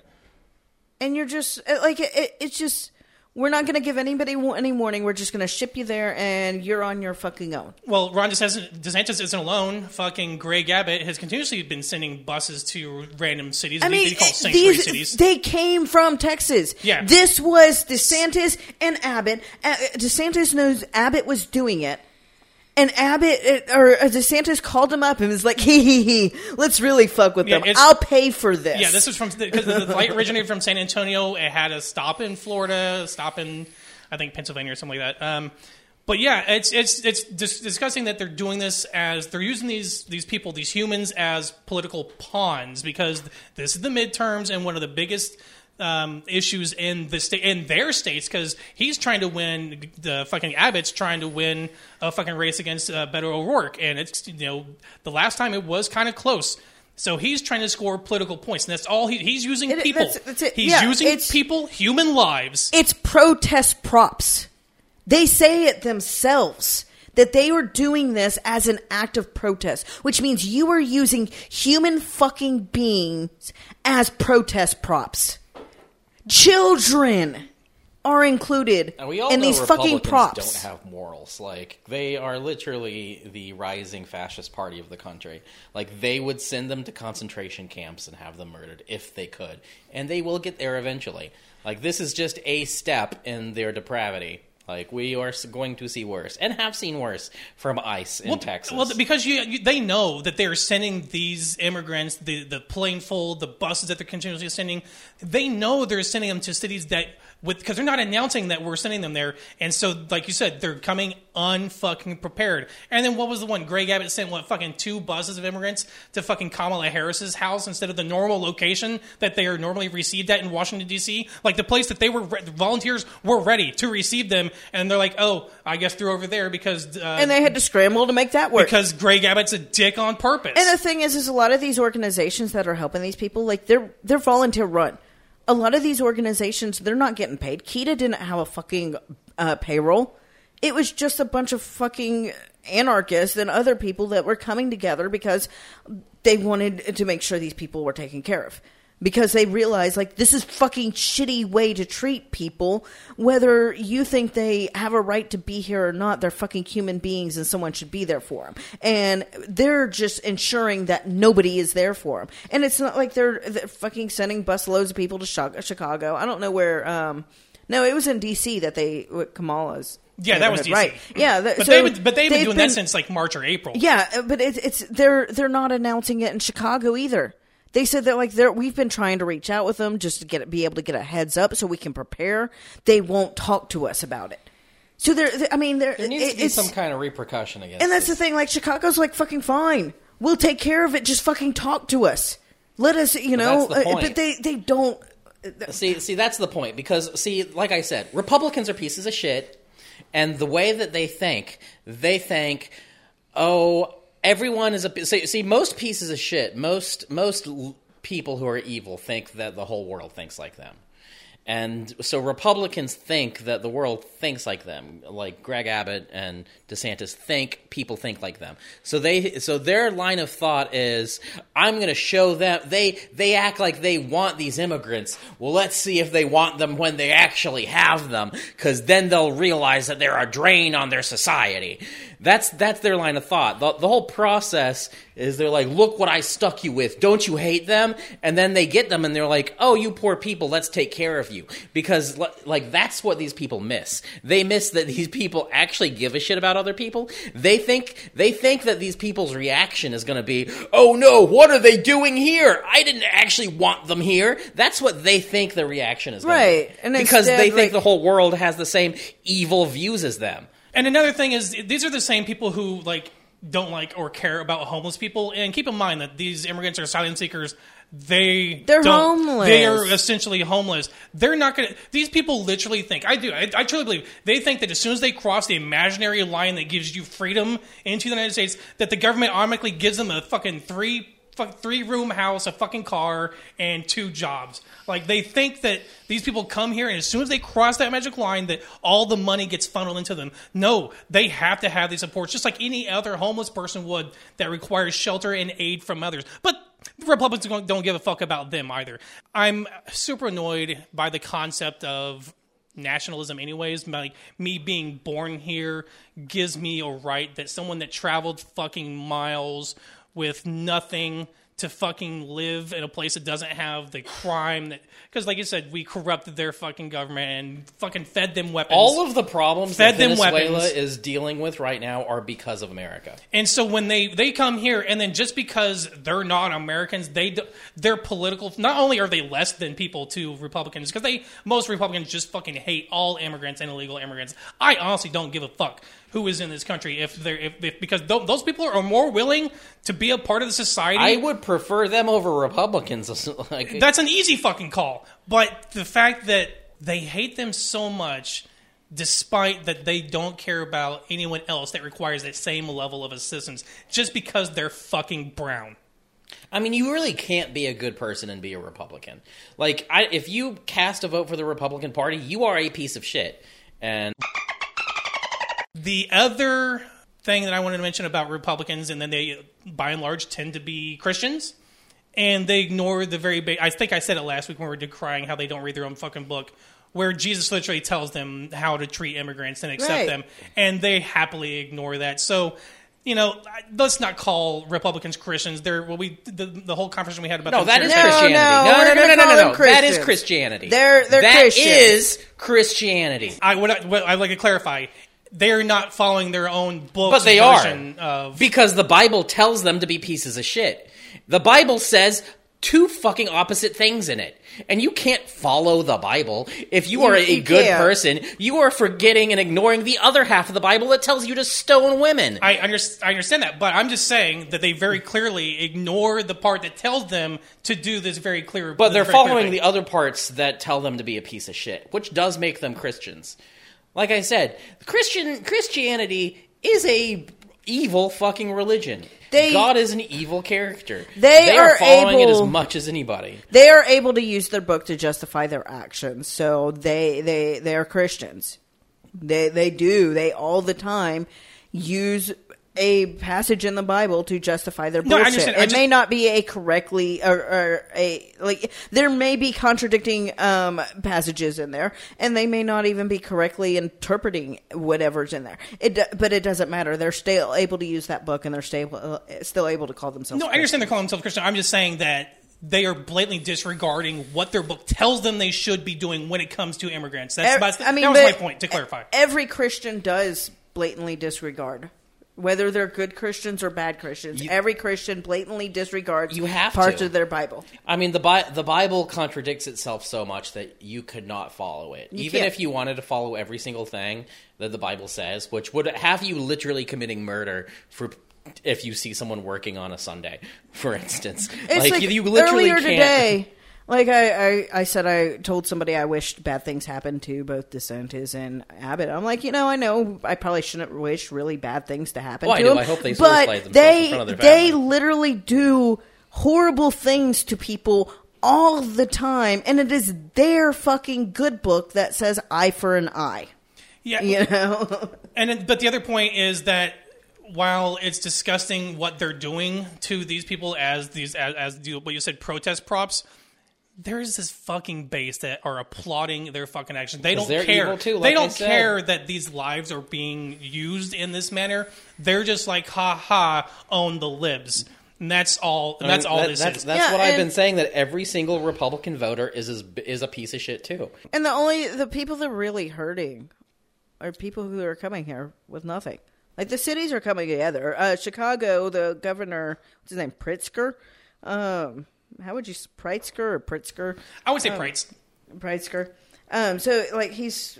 Speaker 2: And you're just like it, it, it's just we're not going to give anybody any warning. We're just going to ship you there, and you're on your fucking own.
Speaker 1: Well, Ron DeSantis, DeSantis isn't alone. Fucking Greg Abbott has continuously been sending buses to random cities.
Speaker 2: I
Speaker 1: they-
Speaker 2: mean,
Speaker 1: they call sanctuary
Speaker 2: these
Speaker 1: cities.
Speaker 2: they came from Texas.
Speaker 1: Yeah.
Speaker 2: this was DeSantis and Abbott. DeSantis knows Abbott was doing it. And Abbott uh, or uh, DeSantis called him up and was like, "Hee hee hee, let's really fuck with
Speaker 1: Yeah,
Speaker 2: them. I'll pay for this."
Speaker 1: Yeah, this was from because the flight originated from San Antonio. It had a stop in Florida, a stop in I think Pennsylvania or something like that. Um, but yeah, it's it's it's dis- discussing that they're doing this as they're using these these people, these humans, as political pawns because this is the midterms and one of the biggest. Um, issues in the state in their states because he's trying to win the fucking Abbott's trying to win a fucking race against uh, Beto O'Rourke and it's you know the last time it was kind of close so he's trying to score political points, and that's all he, he's using.
Speaker 2: It-
Speaker 1: people.
Speaker 2: that's- that's.
Speaker 1: He's
Speaker 2: Yeah,
Speaker 1: using people, human lives.
Speaker 2: it's protest props. They say it themselves that they were doing this as an act of protest, which means you are using human fucking beings as protest props. Children. are included
Speaker 3: And we all
Speaker 2: in these fucking props.
Speaker 3: don't have morals. Like they are literally the rising fascist party of the country. Like they would send them to concentration camps and have them murdered if they could, and they will get there eventually. Like this is just a step in their depravity. Like we are going to see worse, and have seen worse from ICE in Texas.
Speaker 1: Well, because you, you, they know that they are sending these immigrants, the the plane full, the buses that they're continuously sending. They know they're sending them to cities that with because they're not announcing that we're sending them there, and so like you said, they're coming unfucking prepared. And then what was the one? Greg Abbott sent what fucking two buses of immigrants to fucking Kamala Harris's house instead of the normal location that they are normally received at in Washington D.C. Like the place that they were re- volunteers were ready to receive them, and they're like, oh, I guess they're over there because uh,
Speaker 2: and they had to scramble to make that work.
Speaker 1: because Greg Abbott's a dick on purpose.
Speaker 2: And the thing is, is a lot of these organizations that are helping these people, like they're they're volunteer run. A lot of these organizations, they're not getting paid. Kita didn't have a fucking uh, payroll. It was just a bunch of fucking anarchists and other people that were coming together because they wanted to make sure these people were taken care of. Because they realize like, this is fucking shitty way to treat people. Whether you think they have a right to be here or not, they're fucking human beings and someone should be there for them. And they're just ensuring that nobody is there for them. And it's not like they're, they're fucking sending busloads of people to Chicago. I don't know where, um, no, it was in D.C. that they, Kamala's.
Speaker 1: yeah, that was DC.
Speaker 2: Right. Yeah.
Speaker 1: but
Speaker 2: so
Speaker 1: they would, but they've been doing
Speaker 2: been-
Speaker 1: that since like March or April.
Speaker 2: yeah, but it's they're they're not announcing it in Chicago either. They said that like they're we've been trying to reach out with them just to get be able to get a heads up so we can prepare. They won't talk to us about it. So there, I mean, there,
Speaker 3: there needs
Speaker 2: it-
Speaker 3: to be some kind of repercussion against.
Speaker 2: and that's the thing. Like Chicago's like fucking fine. We'll take care of it. Just fucking talk to us. Let us, you know.
Speaker 3: that's the
Speaker 2: uh. But they they don't.
Speaker 3: See, see, that's the point because see, like I said, Republicans are pieces of shit, and the way that they think, they think, oh, everyone is a. See, see most pieces of shit, most most people who are evil think that the whole world thinks like them. And so Republicans think that the world thinks like them, like Greg Abbott and DeSantis think people think like them. So they so their line of thought is I'm going to show them they they act like they want these immigrants. Well, let's see if they want them when they actually have them cuz then they'll realize that they're a drain on their society. That's that's their line of thought. The, the whole process is they're like, "Look what I stuck you with. Don't you hate them?" And then they get them and they're like, "Oh, you poor people, let's take care of you." Because like that's what these people miss. They miss that these people actually give a shit about other people. They think they think that these people's reaction is going to be, "Oh no, what are they doing here? I didn't actually want them here." That's what they think the reaction is gonna
Speaker 2: Right.
Speaker 3: be.
Speaker 2: And
Speaker 3: because
Speaker 2: instead,
Speaker 3: they think
Speaker 2: like-
Speaker 3: the whole world has the same evil views as them.
Speaker 1: And another thing is, these are the same people who like don't like or care about homeless people. And keep in mind that these immigrants are asylum seekers. They
Speaker 2: They're homeless.
Speaker 1: They are essentially homeless. They're not going to. These people literally think. I do. I, I truly believe they think that as soon as they cross the imaginary line that gives you freedom into the United States, that the government automatically gives them a fucking three three room house, a fucking car, and two jobs. Like they think that these people come here, and as soon as they cross that magic line, that all the money gets funneled into them. No, they have to have these supports, just like any other homeless person would that requires shelter and aid from others. But Republicans don't- give a fuck about them either. I'm super annoyed by the concept of nationalism anyways like me being born here gives me a right that someone that traveled fucking miles with nothing to fucking live in a place that doesn't have the crime that because like you said we corrupted their fucking government and fucking fed them weapons
Speaker 3: All of the problems
Speaker 1: Fed
Speaker 3: that Venezuela
Speaker 1: weapons.
Speaker 3: is dealing with right now are because of America.
Speaker 1: And so when they they come here, and then just because they're not Americans, they they're political. Not only are they less than people to Republicans, because they most Republicans just fucking hate all immigrants and illegal immigrants. I honestly don't give a fuck who is in this country if they're if, if because th- those people are more willing to be a part of the society.
Speaker 3: I would prefer them over Republicans. like,
Speaker 1: That's an easy fucking call. But the fact that they hate them so much, despite that they don't care about anyone else that requires that same level of assistance, just because they're fucking brown.
Speaker 3: I mean, you really can't be a good person and be a Republican. Like, I, if you cast a vote for the Republican Party, you are a piece of shit. And
Speaker 1: The other thing that I wanted to mention about Republicans, and then they, by and large, tend to be Christians, and they ignore the very. Ba- I think I said it last week when we were decrying how they don't read their own fucking book. where Jesus literally tells them how to treat immigrants and accept
Speaker 2: Right.
Speaker 1: them, and they happily ignore that. So. You know, let's not call Republicans Christians. They're well, we the, the whole conversation we had about
Speaker 3: No, that is
Speaker 2: No,
Speaker 3: Christianity.
Speaker 2: no,
Speaker 3: No, no, no, no, no, no, no. That is Christianity.
Speaker 2: They're- they're
Speaker 3: That
Speaker 2: Christian.
Speaker 3: is Christianity.
Speaker 1: I would I'd like to clarify. They're not following their own books.
Speaker 3: But they are.
Speaker 1: Of,
Speaker 3: Because the Bible tells them to be pieces of shit. The Bible says two fucking opposite things in it. And you can't follow the Bible. If you
Speaker 2: You-
Speaker 3: are a
Speaker 2: you
Speaker 3: good
Speaker 2: can't.
Speaker 3: person, you are forgetting and ignoring the other half of the Bible that tells you to stone women.
Speaker 1: I, under, I understand that, but I'm just saying that they very clearly ignore the part that tells them to do this very clear.
Speaker 3: But they're following the other parts that tell them to be a piece of shit, which does make them Christians. Like I said, Christian Christianity is a evil fucking religion.
Speaker 2: They-
Speaker 3: God is an evil character.
Speaker 2: They
Speaker 3: are,
Speaker 2: are
Speaker 3: following it as much as anybody.
Speaker 2: they are able to use their book to justify their actions. So they they they are Christians. They they do they all the time use a passage in the Bible to justify their
Speaker 1: No, I
Speaker 2: bullshit.
Speaker 1: understand. I
Speaker 2: It
Speaker 1: just-
Speaker 2: may not be a correctly or, or a like there may be contradicting um, passages in there, and they may not even be correctly interpreting whatever's in there. It but it doesn't matter. They're still able to use that book, and they're still uh, still able to call themselves.
Speaker 1: No, I understand they're calling themselves Christian. I'm just saying that they are blatantly disregarding what their book tells them they should be doing when it comes to immigrants. That's
Speaker 2: I mean,
Speaker 1: that was my point to clarify.
Speaker 2: Every Christian does blatantly disregard. Whether they're good Christians or bad Christians,
Speaker 3: You-
Speaker 2: every Christian blatantly disregards
Speaker 3: You have
Speaker 2: parts
Speaker 3: to.
Speaker 2: of their Bible.
Speaker 3: I mean, the Bi- the Bible contradicts itself so much that you could not follow it,
Speaker 2: You
Speaker 3: even
Speaker 2: can't.
Speaker 3: if you wanted to follow every single thing that the Bible says, which would have you literally committing murder for if you see someone working on a Sunday, for instance.
Speaker 2: It's like,
Speaker 3: you, you literally
Speaker 2: earlier
Speaker 3: can't.
Speaker 2: today. Like I, I, I said, I told somebody I wished bad things happened to both DeSantis and Abbott. I'm like, you know, I know I probably shouldn't wish really bad things to happen
Speaker 3: Well, I
Speaker 2: to
Speaker 3: do.
Speaker 2: them.
Speaker 3: I hope they
Speaker 2: but
Speaker 3: suicide themselves in
Speaker 2: they,
Speaker 3: front of their
Speaker 2: they literally do horrible things to people all the time, and it is their fucking good book that says eye for an eye.
Speaker 1: Yeah,
Speaker 2: You know,
Speaker 1: And then, but the other point is that while it's disgusting what they're doing to these people as these as, as what you said protest props, there's this fucking base that are applauding their fucking actions. They don't care.
Speaker 3: too,
Speaker 1: they
Speaker 3: like I
Speaker 1: don't care that these lives are being used in this manner. They're just like, ha ha, own the libs. And that's all.
Speaker 3: I mean,
Speaker 1: that's all
Speaker 3: that-
Speaker 1: this
Speaker 3: that's,
Speaker 1: is.
Speaker 3: That's
Speaker 2: Yeah,
Speaker 3: what I've been saying. That every single Republican voter is is, is a piece of shit too.
Speaker 2: and the only the people that are really hurting are people who are coming here with nothing. Like the cities are coming together. Uh, Chicago, the governor, what's his name, Pritzker. Um, how would you Pritzker or Pritzker?
Speaker 1: I would say
Speaker 2: Oh.
Speaker 1: Prites.
Speaker 2: Pritzker. Um, so like he's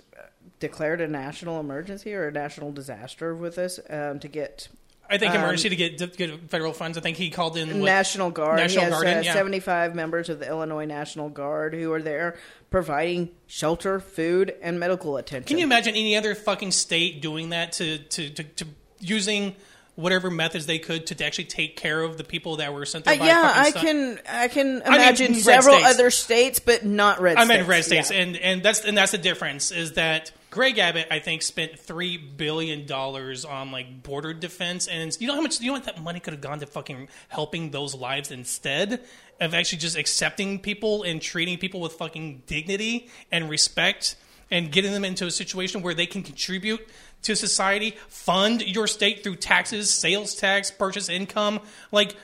Speaker 2: declared a national emergency or a national disaster with this um, to get
Speaker 1: I think
Speaker 2: Um,
Speaker 1: emergency to get to get federal funds. I think he called in what-
Speaker 2: National Guard.
Speaker 1: National
Speaker 2: he has
Speaker 1: Guard,
Speaker 2: uh,
Speaker 1: yeah.
Speaker 2: 75 members of the Illinois National Guard who are there providing shelter, food, and medical attention.
Speaker 1: Can you imagine any other fucking state doing that to to, to, to using whatever methods they could to, actually take care of the people that were sent
Speaker 2: Uh,
Speaker 1: there? by
Speaker 2: yeah, I
Speaker 1: stunt-
Speaker 2: can. I can
Speaker 1: I mean,
Speaker 2: imagine several
Speaker 1: states.
Speaker 2: other states, but not red.
Speaker 1: I
Speaker 2: states.
Speaker 1: meant red states,
Speaker 2: Yeah.
Speaker 1: and and that's and that's the difference is that Greg Abbott, I think, spent three billion dollars on like border defense, and you know how much you know what that money could have gone to fucking helping those lives instead of actually just accepting people and treating people with fucking dignity and respect and getting them into a situation where they can contribute to society, fund your state through taxes, sales tax, purchase income, like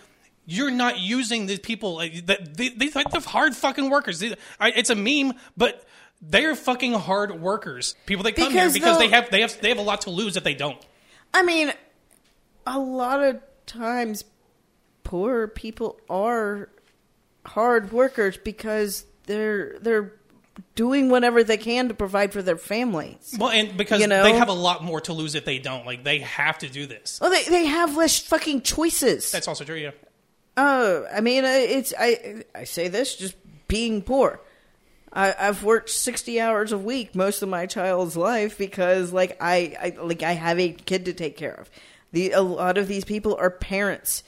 Speaker 1: you're not using these people like. They, they, they're hard fucking workers. They- I, it's a meme, but they're fucking hard workers. People that come
Speaker 2: Because
Speaker 1: here because they have they have they have a lot to lose if they don't.
Speaker 2: I mean, a lot of times, poor people are hard workers because they're they're doing whatever they can to provide for their families.
Speaker 1: Well, and because
Speaker 2: You know?
Speaker 1: they have a lot more to lose if they don't. Like they have to do this.
Speaker 2: Well, they they have less fucking choices.
Speaker 1: That's also true. Yeah.
Speaker 2: Oh, I mean, uh, it's I I say this just being poor. I, I've worked sixty hours a week most of my child's life because, like, I, I like I have a kid to take care of. The a lot of these people are parents.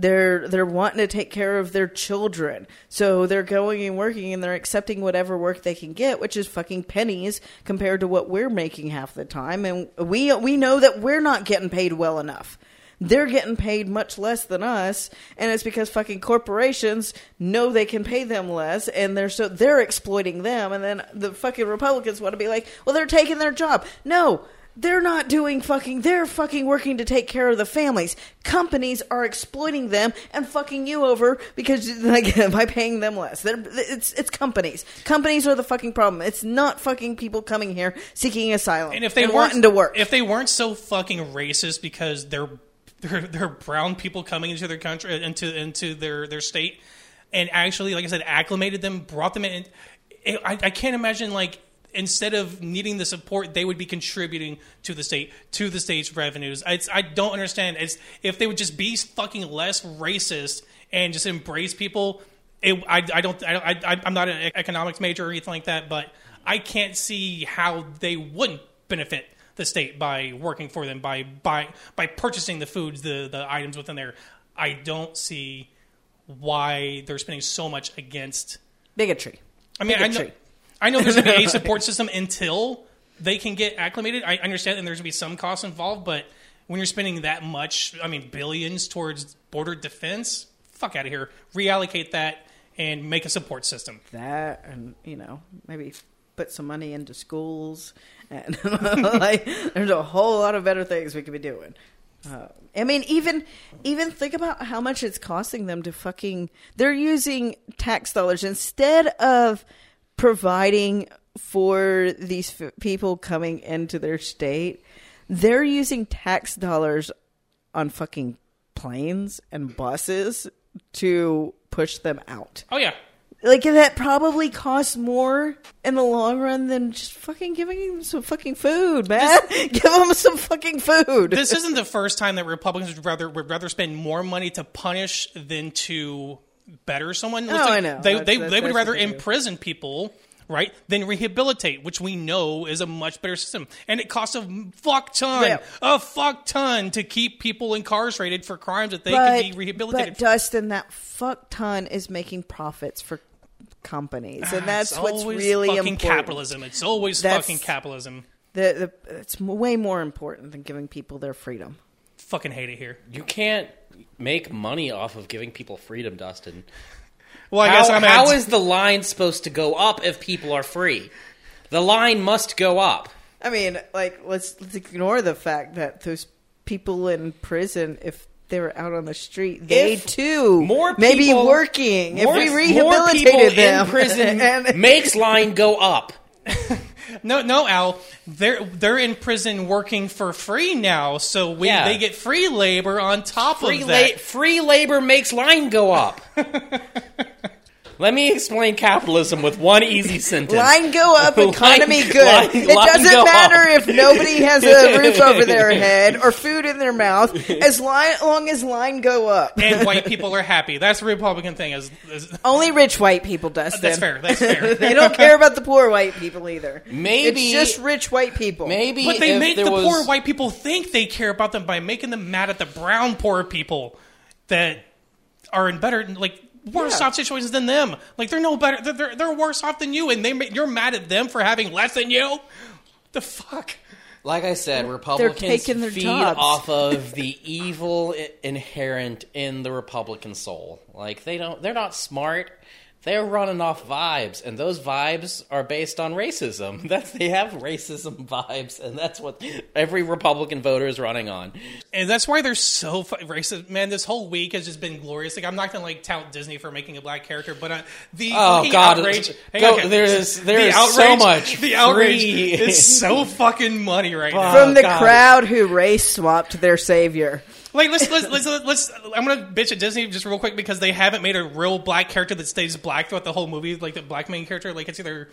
Speaker 2: They're they're wanting to take care of their children, so they're going and working, and they're accepting whatever work they can get, which is fucking pennies compared to what we're making half the time. And we we know that we're not getting paid well enough. they're getting paid much less than us, and it's because fucking corporations know they can pay them less, and they're so they're exploiting them, and then the fucking Republicans want to be like, well, they're taking their job. No. They're not doing fucking. They're fucking working to take care of the families. Companies are exploiting them and fucking you over because like by paying them less. They're, it's it's companies. Companies are the fucking problem. It's not fucking people coming here seeking asylum
Speaker 1: And if they
Speaker 2: and
Speaker 1: weren't
Speaker 2: wanting to work.
Speaker 1: if they weren't so fucking racist because they're they're, they're brown people coming into their country into into their their state, and actually, like I said, acclimated them, brought them in. I, I can't imagine like instead of needing the support, they would be contributing to the state to the state's revenues. It's, I don't understand. It's if they would just be fucking less racist and just embrace people. It, I, I don't. I, I, I'm not an economics major or anything like that, but I can't see how they wouldn't benefit the state by working for them by by by purchasing the foods, the the items within there. I don't see why they're spending so much against.
Speaker 2: Bigotry.
Speaker 1: I mean, I know,
Speaker 2: Bigotry.
Speaker 1: I know there's going to be a support system until they can get acclimated. I understand, and there's going to be some costs involved, but when you're spending that much, I mean, billions towards border defense, fuck out of here. Reallocate that and make a support system.
Speaker 2: that and you know maybe put some money into schools and like there's a whole lot of better things we could be doing uh, i mean even even think about how much it's costing them to fucking they're using tax dollars instead of providing for these f- people coming into their state they're using tax dollars on fucking planes and buses to push them out
Speaker 1: Oh yeah,
Speaker 2: like that probably costs more in the long run than just fucking giving them some fucking food, man. Give them some fucking food.
Speaker 1: this isn't the first time that Republicans would rather would rather spend more money to punish than to better someone.
Speaker 2: Oh,
Speaker 1: like
Speaker 2: I know.
Speaker 1: They
Speaker 2: That's-
Speaker 1: they,
Speaker 2: that's-
Speaker 1: they would rather
Speaker 2: what
Speaker 1: imprison people. Right, than rehabilitate, which we know is a much better system, and it costs a fuck ton,
Speaker 2: Yeah.
Speaker 1: a fuck ton to keep people incarcerated for crimes that they
Speaker 2: but,
Speaker 1: could be rehabilitated.
Speaker 2: but Dustin, that fuck ton is making profits for companies, and ah, that's
Speaker 1: It's
Speaker 2: what's
Speaker 1: always
Speaker 2: really
Speaker 1: fucking
Speaker 2: important.
Speaker 1: capitalism. It's always
Speaker 2: That's-
Speaker 1: fucking capitalism.
Speaker 2: The, the, it's way more important than giving people their freedom.
Speaker 1: Fucking hate it here.
Speaker 3: You can't make money off of giving people freedom, Dustin.
Speaker 1: Well, I
Speaker 3: How,
Speaker 1: guess I'm
Speaker 3: how
Speaker 1: at-
Speaker 3: is the line supposed to go up if people are free? The line must go up.
Speaker 2: I mean, like let's let's ignore the fact that those people in prison, if they were out on the street, they
Speaker 3: If
Speaker 2: too
Speaker 3: more
Speaker 2: may be working.
Speaker 3: More,
Speaker 2: if we
Speaker 3: more
Speaker 2: rehabilitated
Speaker 3: people
Speaker 2: them
Speaker 3: in prison
Speaker 2: and
Speaker 3: makes line go up.
Speaker 1: No, no, Al. They're they're in prison working for free now, so we,
Speaker 3: Yeah.
Speaker 1: they get free labor on top
Speaker 3: Free,
Speaker 1: of
Speaker 3: la-
Speaker 1: that.
Speaker 3: free labor makes line go up. Let me explain capitalism with one easy sentence.
Speaker 2: line go up,
Speaker 3: Line-
Speaker 2: economy good.
Speaker 3: line-
Speaker 2: it
Speaker 3: line
Speaker 2: doesn't
Speaker 3: go
Speaker 2: matter
Speaker 3: up.
Speaker 2: if nobody has a roof over their head or food in their mouth, as long as line go up.
Speaker 1: and white people are happy. That's the Republican thing. Is, is
Speaker 2: Only rich white people, Dustin.
Speaker 1: that's fair. That's fair.
Speaker 2: they don't care about the poor white people either.
Speaker 3: Maybe-
Speaker 2: it's just rich white people.
Speaker 3: Maybe
Speaker 1: But they
Speaker 3: if
Speaker 1: make
Speaker 3: there
Speaker 1: the
Speaker 3: was,
Speaker 1: poor white people think they care about them by making them mad at the brown poor people that are in better, like worse
Speaker 2: Yeah.
Speaker 1: off situations than them. Like they're no better. They're, they're, they're worse off than you, and they you're mad at them for having less than you. The fuck.
Speaker 3: Like I said, Republicans
Speaker 2: taking their
Speaker 3: feed
Speaker 2: jobs.
Speaker 3: off of the evil inherent in the Republican soul. Like they don't, they're not smart. They're running off vibes, and those vibes are based on racism. That's they have racism vibes, and that's what every Republican voter is running on.
Speaker 1: And that's why they're so fu- racist, man. This whole week has just been glorious. Like I'm not gonna like tout Disney for making a black character, but uh, the
Speaker 3: Oh,
Speaker 1: fucking
Speaker 3: God.
Speaker 1: outrage. Hang
Speaker 3: Go-
Speaker 1: on, okay.
Speaker 3: there is- there
Speaker 1: The
Speaker 3: is so much
Speaker 1: The outrage
Speaker 3: free-
Speaker 1: is so fucking money right now.
Speaker 2: From the
Speaker 3: God.
Speaker 2: crowd who race swapped their savior.
Speaker 1: Like let's, let's let's let's I'm gonna bitch at Disney just real quick because they haven't made a real black character that stays black throughout the whole movie, like the black main character. Like it's either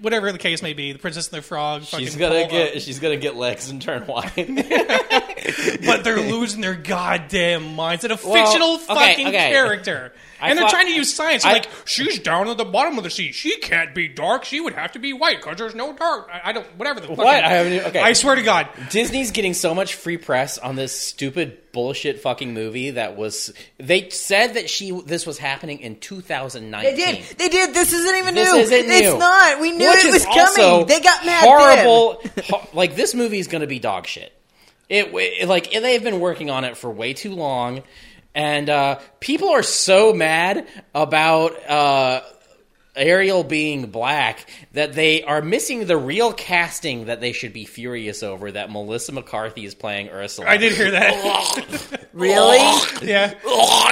Speaker 1: whatever the case may be, the Princess and the Frog.
Speaker 3: She's gonna get,
Speaker 1: up.
Speaker 3: she's gonna get legs and turn white.
Speaker 1: but they're losing their goddamn minds. It's a
Speaker 3: Well,
Speaker 1: fictional
Speaker 3: okay,
Speaker 1: fucking
Speaker 3: okay.
Speaker 1: character.
Speaker 3: I
Speaker 1: and they're
Speaker 3: thought-
Speaker 1: trying to use science.
Speaker 3: I-
Speaker 1: like, she's down at the bottom of the sea. She can't be dark. She would have to be white because there's no dark. I, I don't, whatever the fuck.
Speaker 3: What? I haven't okay.
Speaker 1: I swear to God.
Speaker 3: Disney's getting so much free press on this stupid bullshit fucking movie that was. They said that she this was happening in 2019.
Speaker 2: They did. They did. This isn't even
Speaker 3: This
Speaker 2: new.
Speaker 3: isn't new.
Speaker 2: It's not. We knew
Speaker 3: Which
Speaker 2: it was coming. They got mad.
Speaker 3: Horrible. ho- like this movie is going to be dog shit. It, it like they've been working on it for way too long, and uh, people are so mad about uh, Ariel being black that they are missing the real casting that they should be furious over. That Melissa McCarthy is playing Ursula.
Speaker 1: I did hear that.
Speaker 2: Really?
Speaker 1: yeah.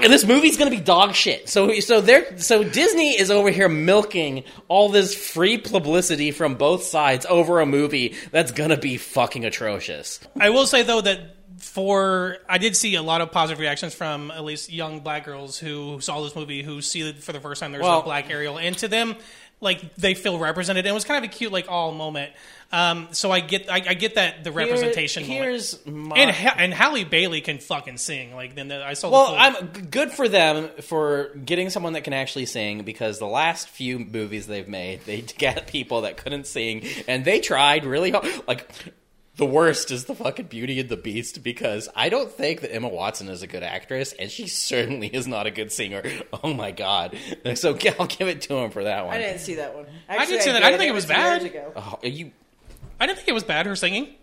Speaker 3: And this movie's gonna be dog shit. So so they're so Disney is over here milking all this free publicity from both sides over a movie that's gonna be fucking atrocious.
Speaker 1: I will say though that for I did see a lot of positive reactions from at least young black girls who saw this movie who see it for the first time there's
Speaker 3: Well-
Speaker 1: a black Ariel, and to them, like they feel represented. And it was kind of a cute like all moment. Um, so I get I, I get that the representation.
Speaker 3: Here- here's my
Speaker 1: and Ha- and Halle Bailey can fucking sing. Like then the, I saw.
Speaker 3: well, I'm good for them for getting someone that can actually sing because the last few movies they've made, they got people that couldn't sing and they tried really hard. Like the worst is the fucking Beauty and the Beast because I don't think that Emma Watson is a good actress and she certainly is not a good singer. Oh my god! So I'll give it to him for that one.
Speaker 2: I didn't see that one.
Speaker 1: I didn't
Speaker 2: Actually,
Speaker 1: see that. I didn't think it was bad.
Speaker 3: Oh, are you
Speaker 1: I didn't think it was bad her singing.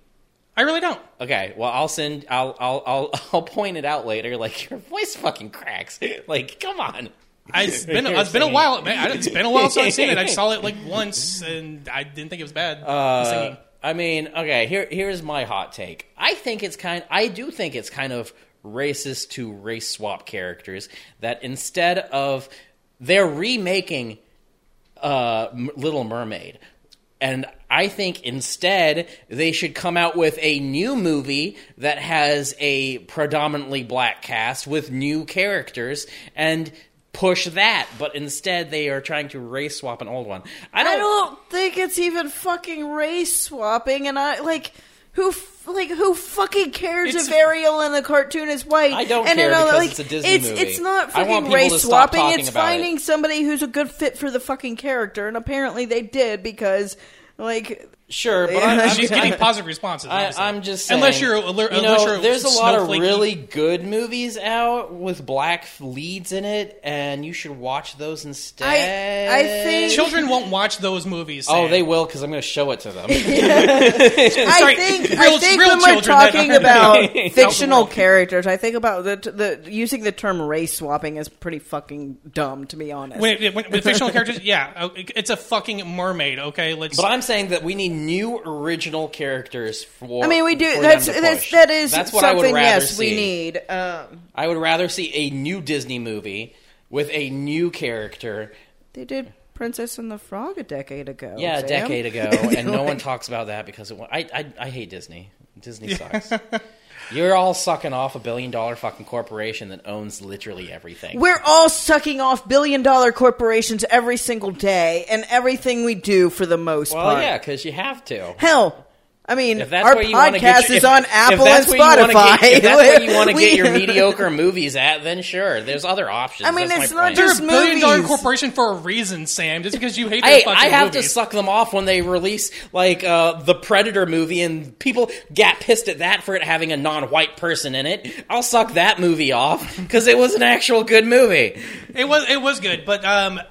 Speaker 1: I really don't.
Speaker 3: Okay, well, I'll send. I'll. I'll. I'll. I'll point it out later. Like your voice fucking cracks. Like, come on.
Speaker 1: I, it's been
Speaker 3: You're
Speaker 1: it's been a while. Man, it's been a while since I've seen it. I saw it like once, and I didn't think it was bad.
Speaker 3: Uh,
Speaker 1: singing.
Speaker 3: I mean, okay. Here, here's my hot take. I think it's kind. I do think it's kind of racist to race swap characters. That instead of they're remaking uh, Little Mermaid. And I think instead they should come out with a new movie that has a predominantly black cast with new characters and push that. But instead they are trying to race swap an old one. I don't.
Speaker 2: I don't think it's even fucking race swapping, and I like who like who fucking cares
Speaker 1: It's-
Speaker 2: if Ariel in the cartoon is white?
Speaker 3: I don't
Speaker 2: and
Speaker 3: care because it's a Disney
Speaker 2: it's,
Speaker 3: movie.
Speaker 2: It's not
Speaker 3: I want
Speaker 2: fucking
Speaker 3: people
Speaker 2: race
Speaker 3: to stop
Speaker 2: swapping.
Speaker 3: talking
Speaker 2: It's
Speaker 3: about
Speaker 2: finding somebody who's a good fit for the fucking character, and apparently they did because like
Speaker 3: Sure, but I, I'm,
Speaker 1: She's getting positive responses.
Speaker 3: I, I'm just saying.
Speaker 1: unless you're a,
Speaker 3: you
Speaker 1: unless
Speaker 3: know,
Speaker 1: you're
Speaker 3: there's a lot of really good movies out with black leads in it, and you should watch those instead.
Speaker 2: I think-
Speaker 1: children won't watch those movies.
Speaker 3: Oh, they will because I'm going to show it to them.
Speaker 1: Sorry,
Speaker 2: I think I think
Speaker 1: real
Speaker 2: when we're talking about fictional characters, I think about the, the using the term race swapping is pretty fucking dumb, to be honest.
Speaker 1: When, it- when, fictional characters, yeah, it's a fucking mermaid. Okay, let's.
Speaker 3: but I'm saying that we need new original characters for.
Speaker 2: I mean, we do. That's that's that is
Speaker 3: That's what I
Speaker 2: something.
Speaker 3: would rather
Speaker 2: yes,
Speaker 3: see.
Speaker 2: we need. Um,
Speaker 3: I would rather see a new Disney movie with a new character.
Speaker 2: they did Princess and the Frog a decade ago.
Speaker 3: Yeah, a decade ago, and no one talks about that because it, wa- I, I I hate Disney. Disney sucks. You're all sucking off a billion dollar fucking corporation that owns literally everything.
Speaker 2: We're all sucking off billion dollar corporations every single day, and everything we do for the most
Speaker 3: well,
Speaker 2: part.
Speaker 3: yeah, because you have to.
Speaker 2: Hell, I mean,
Speaker 3: If that's
Speaker 2: our
Speaker 3: where you
Speaker 2: podcast
Speaker 3: get your,
Speaker 2: is
Speaker 3: if,
Speaker 2: on Apple and
Speaker 3: that's where you wanna
Speaker 2: Spotify.
Speaker 3: Get, if that's where you want to
Speaker 2: We-
Speaker 3: get your mediocre movies at, then sure. There's other options.
Speaker 2: I mean,
Speaker 3: That's
Speaker 2: it's not
Speaker 3: point.
Speaker 1: You're
Speaker 2: just
Speaker 1: a billion dollar corporation for a reason, Sam. Just because you hate their
Speaker 3: Hey,
Speaker 1: fucking
Speaker 3: I have to suck them off when they release like uh, the Predator movie, and people get pissed at that for it having a non-white person in it. I'll suck that movie off because it was an actual good movie,
Speaker 1: It was it was good, but um,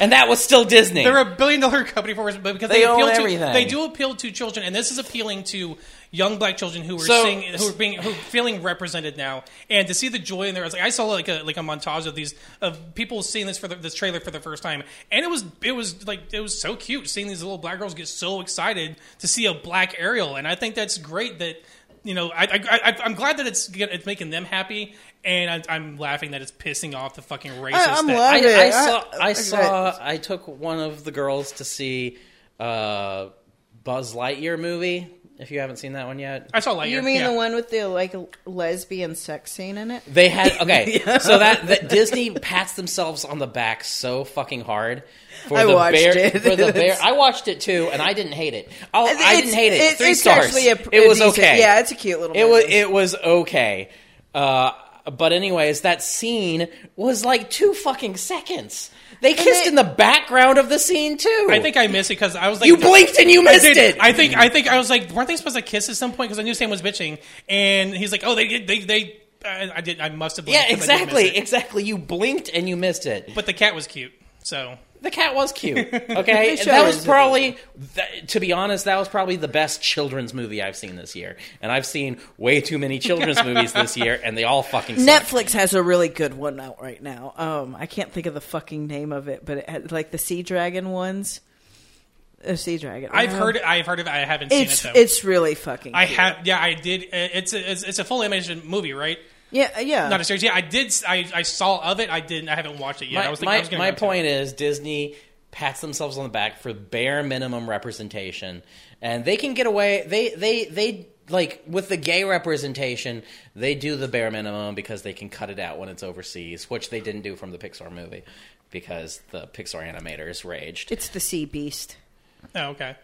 Speaker 3: and that was still Disney.
Speaker 1: they're a billion dollar company for reason, but because
Speaker 3: They
Speaker 1: they,
Speaker 3: own
Speaker 1: appeal to they do appeal to children, and this is appealing to young black children who are
Speaker 3: So-
Speaker 1: seeing who are being who are feeling represented now, and to see the joy in there. It's like I saw like a like a montage of these of people seeing this for the, this trailer for the first time, and it was it was like it was so cute seeing these little black girls get so excited to see a black Ariel, and I think that's great that. You know, I, I, I, I'm glad that it's it's making them happy, and I, I'm laughing that it's pissing off the fucking racists.
Speaker 2: I'm
Speaker 1: that,
Speaker 2: laughing.
Speaker 3: I, I
Speaker 2: I-
Speaker 3: saw. I
Speaker 2: I-
Speaker 3: saw. I took one of the girls to see uh, Buzz Lightyear movie. If you haven't seen that one yet,
Speaker 1: I saw Lightyear.
Speaker 2: You mean
Speaker 1: yeah.
Speaker 2: the one with the like lesbian sex scene in it?
Speaker 3: They had okay, so that, that Disney pats themselves on the back so fucking hard for
Speaker 2: I
Speaker 3: the
Speaker 2: watched
Speaker 3: bear.
Speaker 2: it.
Speaker 3: For the bear, I watched it too, and I didn't hate it. Oh, I didn't hate it.
Speaker 2: it-
Speaker 3: Three
Speaker 2: it's
Speaker 3: stars.
Speaker 2: actually a-
Speaker 3: it was
Speaker 2: decent-
Speaker 3: okay.
Speaker 2: yeah, it's a cute little
Speaker 3: It was. It was okay. Uh, but anyways, that scene was like two fucking seconds. They kissed
Speaker 2: they-
Speaker 3: in the background of the scene too.
Speaker 1: I think I missed it because I was like,
Speaker 3: you blinked and you
Speaker 1: I
Speaker 3: missed
Speaker 1: did.
Speaker 3: it.
Speaker 1: I think I think I was like, weren't they supposed to kiss at some point? Because I knew Sam was bitching, and he's like, oh, they they they. I I did. I must have. blinked
Speaker 3: yeah,
Speaker 1: 'cause I did miss
Speaker 3: exactly,
Speaker 1: it.
Speaker 3: exactly. You blinked and you missed it.
Speaker 1: But the cat was cute, so
Speaker 3: The cat was cute. Okay,
Speaker 2: show
Speaker 3: that was probably, th- to be honest, that was probably the best children's movie I've seen this year. And I've seen way too many children's movies this year, and they all fucking suck.
Speaker 2: Netflix has a really good one out right now. Um, I can't think of the fucking name of it, but it had, like the Sea Dragon ones. A Sea Dragon.
Speaker 1: I've
Speaker 2: Um,
Speaker 1: heard it. I've heard of. it. I haven't seen
Speaker 2: It's
Speaker 1: it though.
Speaker 2: it's really fucking.
Speaker 1: I
Speaker 2: cute.
Speaker 1: have. Yeah, I did. uh, It's a, it's, it's a full animation movie, right?
Speaker 2: Yeah, uh, yeah.
Speaker 1: Not a series. Yeah, I did. I, I saw of it. I didn't. I haven't watched it yet. I
Speaker 3: my
Speaker 1: was thinking, I was
Speaker 3: my
Speaker 1: go to
Speaker 3: point is Disney pats themselves on the back for bare minimum representation, and they can get away. They they they like with the gay representation, they do the bare minimum because they can cut it out when it's overseas, which they didn't do from the Pixar movie because the Pixar animators raged.
Speaker 2: It's the Sea Beast.
Speaker 1: Oh, okay.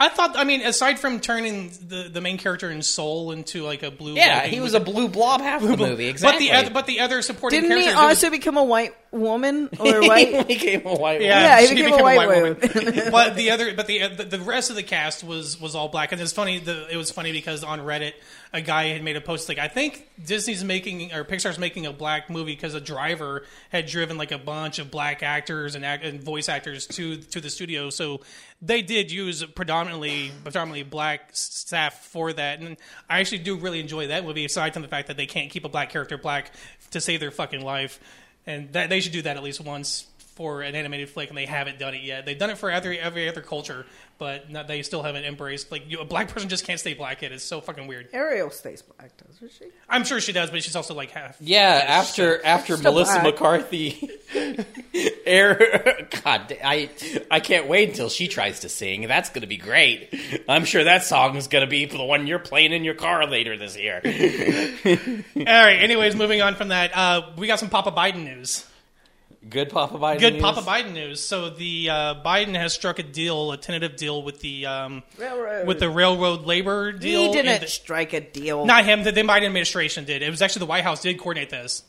Speaker 1: I thought. I mean, aside from turning the, the main character in Soul into like a blue.
Speaker 3: Yeah, he was a blue blob half the movie. Exactly.
Speaker 1: But the other, but the other supporting
Speaker 2: Didn't he
Speaker 1: characters. there was-
Speaker 2: also become a white woman or white?
Speaker 3: he became a white.
Speaker 1: Yeah,
Speaker 2: Yeah, he became
Speaker 1: became
Speaker 2: a white white
Speaker 1: woman. but the other, but the, the the rest of the cast was was all black, and it's funny. The, it was funny because on Reddit, a guy had made a post like, "I think Disney's making or Pixar's making a black movie because a driver had driven like a bunch of black actors and, act, and voice actors to to the studio, so they did use predominantly predominantly black staff for that." And I actually do really enjoy that movie, aside from the fact that they can't keep a black character black to save their fucking life, and that they should do that at least once for an animated flick, and they haven't done it yet. They've done it for every every other culture, but not, they still haven't embraced like you, a black person just can't stay black. It's so fucking weird.
Speaker 2: Ariel stays black, doesn't she?
Speaker 1: I'm sure she does, but she's also like half.
Speaker 3: Yeah, after after
Speaker 2: Still
Speaker 3: Melissa
Speaker 2: black.
Speaker 3: McCarthy, air. God, I I can't wait until she tries to sing. That's going to be great. I'm sure that song is going to be the one you're playing in your car later this year.
Speaker 1: All right. Anyways, moving on from that, uh, we got some Papa Biden news.
Speaker 3: Good Papa Biden.
Speaker 1: Good
Speaker 3: news?
Speaker 1: Papa Biden news. So the uh, Biden has struck a deal, a tentative deal with the um,
Speaker 2: Railroad.
Speaker 1: with the railroad labor deal.
Speaker 2: He didn't
Speaker 1: the-
Speaker 2: strike a deal.
Speaker 1: not him. The, the Biden administration did. It was actually the White House did coordinate this.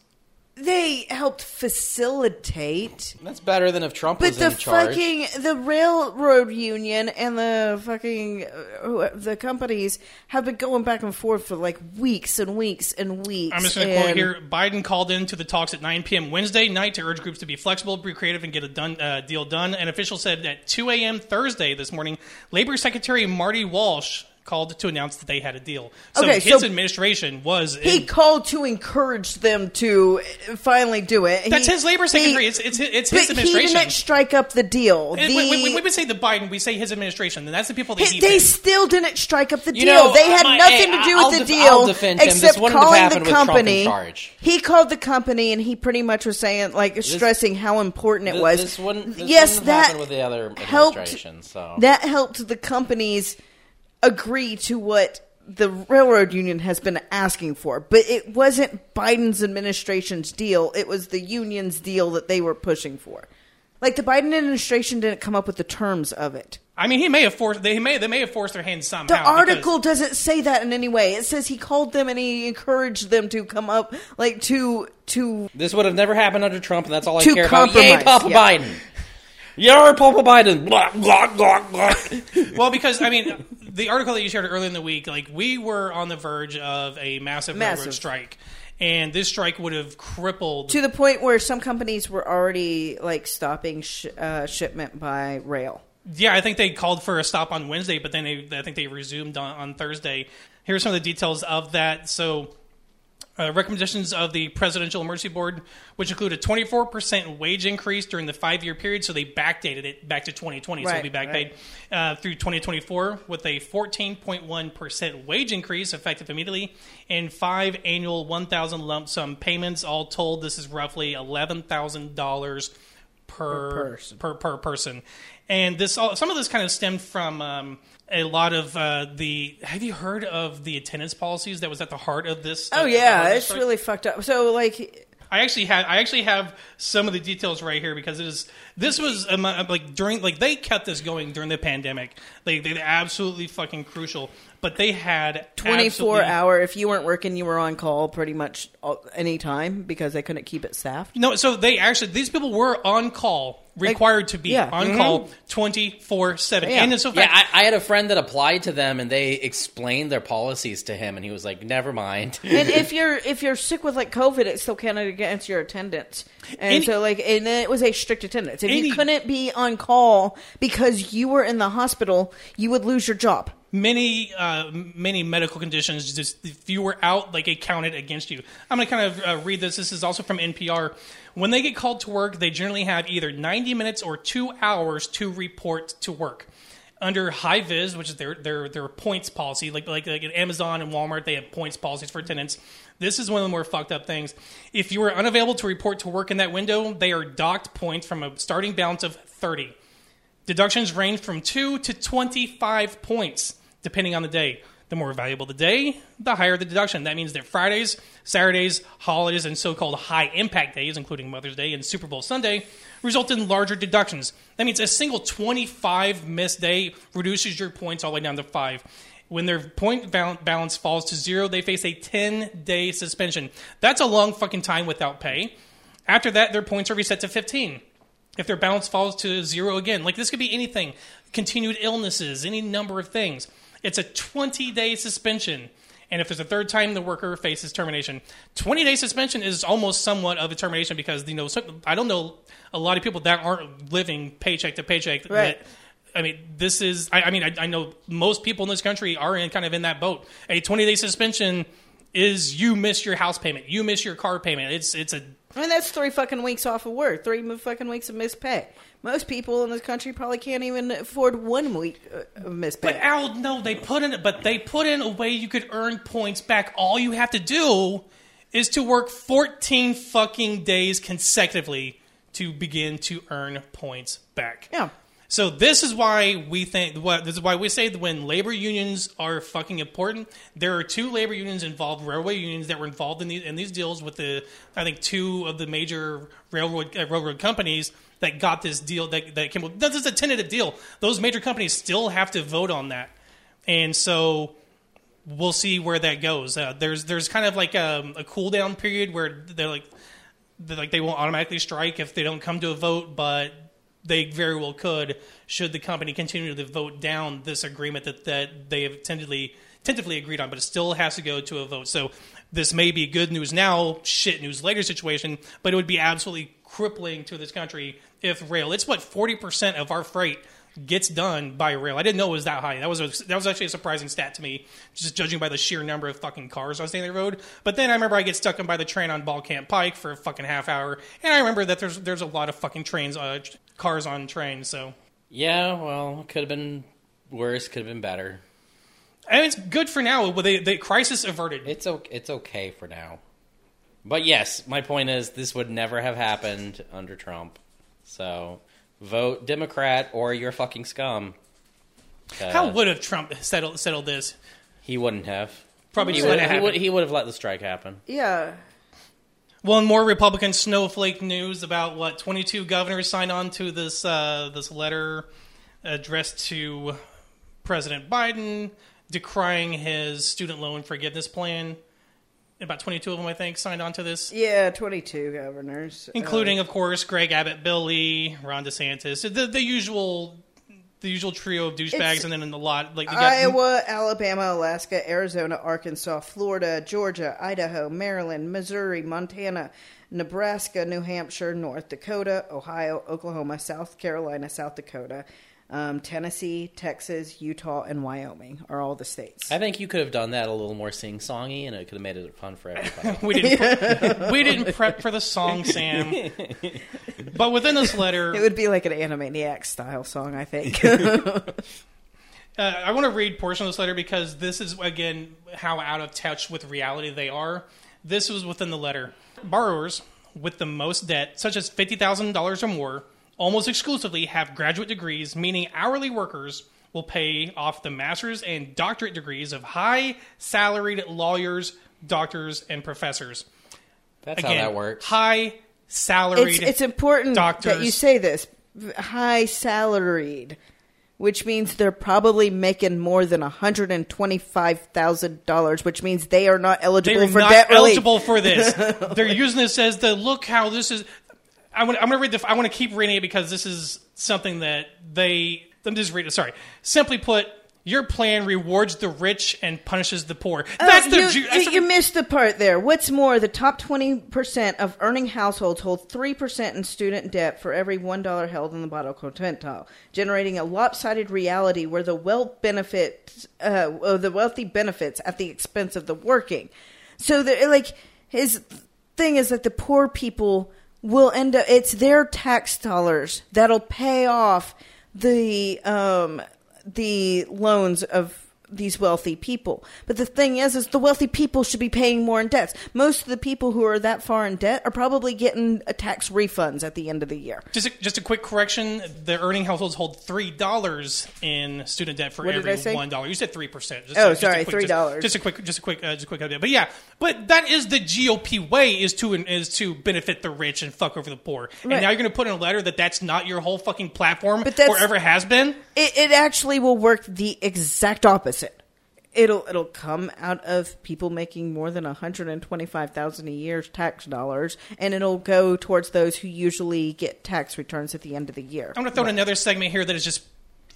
Speaker 2: They helped facilitate.
Speaker 3: That's better than if Trump
Speaker 2: But
Speaker 3: was
Speaker 2: the
Speaker 3: in charge.
Speaker 2: fucking the railroad union and the fucking uh, the companies have been going back and forth for like weeks and weeks and weeks.
Speaker 1: I'm just going to quote
Speaker 2: and-
Speaker 1: here. Biden called into the talks at 9 p.m. Wednesday night to urge groups to be flexible, be creative, and get a done, uh, deal done. An official said at 2 a.m. Thursday this morning, Labor Secretary Marty Walsh called to announce that they had a deal. So
Speaker 2: Okay,
Speaker 1: his
Speaker 2: so
Speaker 1: administration was.
Speaker 2: He
Speaker 1: in-
Speaker 2: called to encourage them to finally do it.
Speaker 1: that's
Speaker 2: He-
Speaker 1: his labor secretary.
Speaker 2: he-
Speaker 1: it's it's, it's
Speaker 2: but
Speaker 1: his
Speaker 2: he
Speaker 1: administration.
Speaker 2: didn't strike up the deal.
Speaker 1: It-
Speaker 2: The-
Speaker 1: we, we, we would say the Biden. We say his administration. And that's the people that
Speaker 2: He-
Speaker 1: he.
Speaker 2: they
Speaker 1: picked.
Speaker 2: still didn't strike up the
Speaker 3: You
Speaker 2: deal.
Speaker 3: know,
Speaker 2: they had
Speaker 3: my-
Speaker 2: nothing
Speaker 3: hey,
Speaker 2: to do
Speaker 3: I'll
Speaker 2: with the deal
Speaker 3: I'll defend him.
Speaker 2: Except
Speaker 3: wouldn't have
Speaker 2: calling
Speaker 3: happened
Speaker 2: the
Speaker 3: with Trump in
Speaker 2: company. He called the company and he pretty much was saying, like, stressing how important it
Speaker 3: Th-
Speaker 2: was.
Speaker 3: This wouldn't. This
Speaker 2: yes,
Speaker 3: wouldn't
Speaker 2: that
Speaker 3: happened with the other
Speaker 2: helped.
Speaker 3: administration. So
Speaker 2: That helped the companies agree to what the railroad union has been asking for, but it wasn't Biden's administration's deal. It was the union's deal that they were pushing for. Like the Biden administration didn't come up with the terms of it.
Speaker 1: I mean, he may have forced. They may. They may have forced their hand somehow.
Speaker 2: The
Speaker 1: because-
Speaker 2: article doesn't say that in any way. It says he called them and he encouraged them to come up, like to to.
Speaker 3: this would have never happened under Trump, and that's all I
Speaker 2: To
Speaker 3: care about. Yay, Papa
Speaker 2: yeah.
Speaker 3: Biden! You're Papa Biden! Blah, blah, blah, blah.
Speaker 1: Well, because I mean, the article that you shared earlier in the week, like we were on the verge of a massive,
Speaker 2: Massive.
Speaker 1: railroad strike, and this strike would have crippled.
Speaker 2: To the point where some companies were already like stopping sh- uh, shipment by rail.
Speaker 1: yeah, I think they called for a stop on Wednesday, but then they, I think they resumed on, on Thursday. Here are some of the details of that. So. Uh, recommendations of the Presidential Emergency Board, which include a 24% wage increase during the five year period. So they backdated it back to 2020. so it'll be backpaid uh, through 2024 with a 14.1% wage increase effective immediately and five annual 1,000 lump sum payments. All told, this is roughly $11,000 per,
Speaker 2: Per person.
Speaker 1: per, per person. And this, all, some of this kind of stemmed from um, a lot of uh, the. Have you heard of the attendance policies that was at the heart of this?
Speaker 2: Oh
Speaker 1: uh,
Speaker 2: yeah, it's really fucked up. So like,
Speaker 1: I actually had I actually have some of the details right here because it is this was um, uh, like during like they kept this going during the pandemic. Like they absolutely fucking crucial. But they had
Speaker 2: 24
Speaker 1: absolutely-
Speaker 2: hour. If you weren't working, you were on call pretty much all, any time because they couldn't keep it staffed.
Speaker 1: No, so they actually these people were on call, required to be
Speaker 2: yeah.
Speaker 1: on
Speaker 2: Mhm.
Speaker 1: call twenty four seven.
Speaker 2: Yeah.
Speaker 1: And so
Speaker 3: Yeah, I, I had a friend that applied to them, and they explained their policies to him, and he was like, "Never mind."
Speaker 2: and if you're if you're sick with like COVID, it still counted against your attendance. And
Speaker 1: Any-
Speaker 2: so like and it was a strict attendance. If
Speaker 1: Any-
Speaker 2: you couldn't be on call because you were in the hospital, you would lose your job.
Speaker 1: Many uh, many medical conditions just if you were out like it counted against you. I'm going to kind of uh, read this. This is also from npr when they get called to work they generally have either 90 minutes or two hours to report to work. Under Hi Viz which is their their their points policy like like, like at amazon and walmart they have points policies for attendance. This is one of the more fucked up things. If you are unavailable to report to work in that window they are docked points from a starting balance of 30 Deductions range from 2 to 25 points, depending on the day. The more valuable the day, the higher the deduction. That means that Fridays, Saturdays, holidays, and so called high impact days, including Mother's Day and Super Bowl Sunday, result in larger deductions. That means a single 25 missed day reduces your points all the way down to 5. When their point balance falls to zero, they face a 10 day suspension. That's a long fucking time without pay. After that, their points are reset to 15 if their balance falls to zero again. Like this could be anything continued illnesses, any number of things. It's a 20 day suspension. And if there's a third time the worker faces termination, 20 day suspension is almost somewhat of a termination because, you know, I don't know a lot of people that aren't living paycheck to paycheck.
Speaker 2: Right.
Speaker 1: That, I mean, this is, I, I mean, I, I know most people in this country are in kind of in that boat. A 20 day suspension is you miss your house payment, you miss your car payment. It's, it's a
Speaker 2: I mean, that's three fucking weeks off of work, three fucking weeks of missed pay. Most people in this country probably can't even afford one week uh, of missed pay.
Speaker 1: But Al, no, they put in, but they put in a way you could earn points back. All you have to do is to work 14 fucking days consecutively to begin to earn points back.
Speaker 2: yeah.
Speaker 1: So this is why we think what this is why we say that when labor unions are fucking important. There are two labor unions involved, railway unions that were involved in these in these deals with the I think two of the major railroad uh, railroad companies that got this deal that that came. This is a tentative deal. Those major companies still have to vote on that, and so we'll see where that goes. Uh, there's there's kind of like a, a cool down period where they're like they're like they won't automatically strike if they don't come to a vote, but they very well could should the company continue to vote down this agreement that, that they have tentatively tentatively agreed on, but it still has to go to a vote. So this may be good news now, shit news later situation, but it would be absolutely crippling to this country if rail. It's what forty percent of our freight gets done by rail. I didn't know it was that high. That was a, that was actually a surprising stat to me, just judging by the sheer number of fucking cars on the road. But then I remember I get stuck in by the train on Ball Camp Pike for a fucking half hour, and I remember that there's there's a lot of fucking trains, uh, cars on trains. So
Speaker 3: yeah, well, could have been worse, could have been better.
Speaker 1: and it's good for now. But they, the crisis averted.
Speaker 3: It's okay. It's okay for now. But yes, my point is this would never have happened under Trump. So vote Democrat or you're fucking scum. Uh,
Speaker 1: How would have Trump settled settled this?
Speaker 3: he wouldn't have?
Speaker 1: Probably
Speaker 3: He would, he, would, he would have let the strike happen.
Speaker 2: Yeah.
Speaker 1: Well, and more Republican snowflake news about what 22 governors signed on to this uh, this letter addressed to President Biden decrying his student loan forgiveness plan. About 22 of them, I think, signed on to this,
Speaker 2: Yeah, 22 governors.
Speaker 1: Uh, including, of course, Greg Abbott, Bill Lee, Ron DeSantis, the, the usual the usual trio of douchebags, and then in a lot like
Speaker 2: Iowa, Alabama, Alaska, Arizona, Arkansas, Florida, Georgia, Idaho, Maryland, Missouri, Montana, Nebraska, New Hampshire, North Dakota, Ohio, Oklahoma, South Carolina, South Dakota, um, Tennessee, Texas, Utah, and Wyoming are all the states.
Speaker 3: I think you could have done that a little more sing songy, and it could have made it fun for everybody.
Speaker 1: we didn't pre- we didn't prep for the song, Sam. But within this letter,
Speaker 2: It would be like an Animaniac style song, I think.
Speaker 1: Uh, I want to read portion of this letter because this is again how out of touch with reality they are. This was within the letter. Borrowers with the most debt, such as fifty thousand dollars or more, almost exclusively have graduate degrees, meaning hourly workers will pay off the master's and doctorate degrees of high salaried lawyers, doctors, and professors.
Speaker 3: That's
Speaker 1: Again,
Speaker 3: how that works.
Speaker 1: high salaried.
Speaker 2: it's, it's important that you say this high salaried which means they're probably making more than $125,000, which means they are not eligible
Speaker 1: They're
Speaker 2: for
Speaker 1: not
Speaker 2: debt relief.
Speaker 1: eligible for this. They're using this as the look how this is. I want, I'm going to read the. I want to keep reading it because this is something that they. Me just read it. Sorry. Simply put, your plan rewards the rich and punishes the poor. That's
Speaker 2: Oh,
Speaker 1: the.
Speaker 2: you,
Speaker 1: that's
Speaker 2: you,
Speaker 1: the-
Speaker 2: you missed the part there. What's more, the top 20% of earning households hold 3% in student debt for every $1 held in the bottom quintile, generating a lopsided reality where the wealth benefits, uh, uh, the wealthy benefits at the expense of the working. So, the, like, his thing is that the poor people will end up, it's their tax dollars that'll pay off the, um, the loans of these wealthy people. But the thing is, is the wealthy people should be paying more in debts. Most of the people who are that far in debt are probably getting tax refunds at the end of the year.
Speaker 1: Just a, just a quick correction: the earning households hold three dollars in student debt for
Speaker 2: What
Speaker 1: every one dollar. You said three percent.
Speaker 2: Oh, sorry, $3.
Speaker 1: Just, a quick, just a quick, uh, just a quick idea. But yeah, but that is the GOP way is to is to benefit the rich and fuck over the poor.
Speaker 2: Right.
Speaker 1: And now you're going to put in a letter that that's not your whole fucking platform
Speaker 2: But that's-
Speaker 1: or ever has been.
Speaker 2: It, it actually will work the exact opposite. It'll it'll come out of people making more than one hundred and twenty five thousand a year tax dollars, and it'll go towards those who usually get tax returns at the end of the year.
Speaker 1: I'm going to throw in another segment here that is just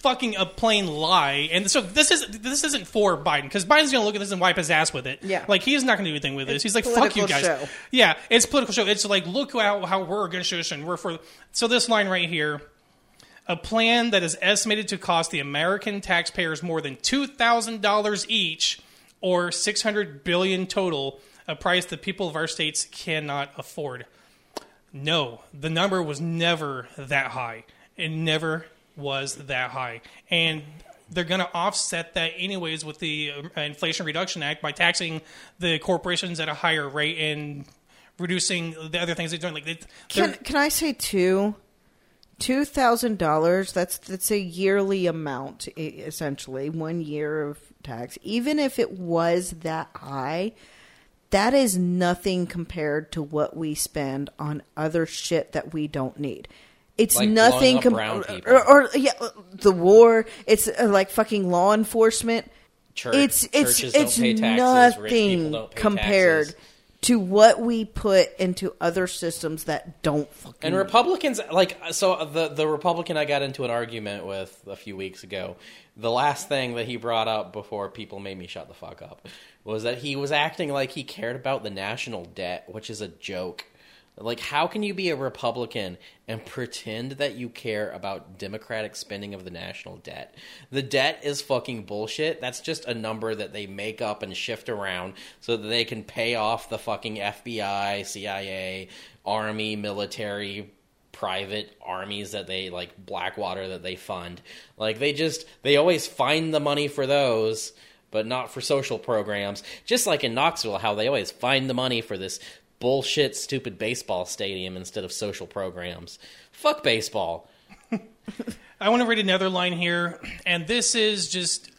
Speaker 1: fucking a plain lie. And so this is this isn't for Biden because Biden's going to look at this and wipe his ass with it.
Speaker 2: Yeah.
Speaker 1: like he's not going to do anything with this.
Speaker 2: It's
Speaker 1: He's like, fuck you guys.
Speaker 2: show.
Speaker 1: Yeah, it's political show. It's like look how how we're against this and we're for. So this line right here. A plan that is estimated to cost the American taxpayers more than two thousand dollars each, or six hundred billion total, a price the people of our states cannot afford. No, the number was never that high. It never was that high. And they're going to offset that anyways with the uh, Inflation Reduction Act by taxing the corporations at a higher rate and reducing the other things they're doing. Like they,
Speaker 2: Can can I say two? Two thousand dollars. That's that's a yearly amount, essentially one year of tax. Even if it was that high, that is nothing compared to what we spend on other shit that we don't need. It's
Speaker 3: Like
Speaker 2: nothing.
Speaker 3: blowing up brown people.
Speaker 2: or, or yeah, the war. It's uh, like fucking law enforcement.
Speaker 3: Church-
Speaker 2: it's it's it's
Speaker 3: taxes,
Speaker 2: nothing compared
Speaker 3: taxes.
Speaker 2: To what we put into other systems that don't fucking.
Speaker 3: And Republicans, like, so the the Republican I got into an argument with a few weeks ago. The last thing that he brought up before people made me shut the fuck up was that he was acting like he cared about the national debt, which is a joke. Like, how can you be a Republican and pretend that you care about democratic spending of the national debt? The debt is fucking bullshit. That's just a number that they make up and shift around so that they can pay off the fucking FBI, CIA, army, military, private armies that they like Blackwater that they fund. Like they just they always find the money for those, but not for social programs. Just like in Knoxville, how they always find the money for this bullshit stupid baseball stadium instead of social programs. Fuck baseball.
Speaker 1: I want to read another line here, and this is just,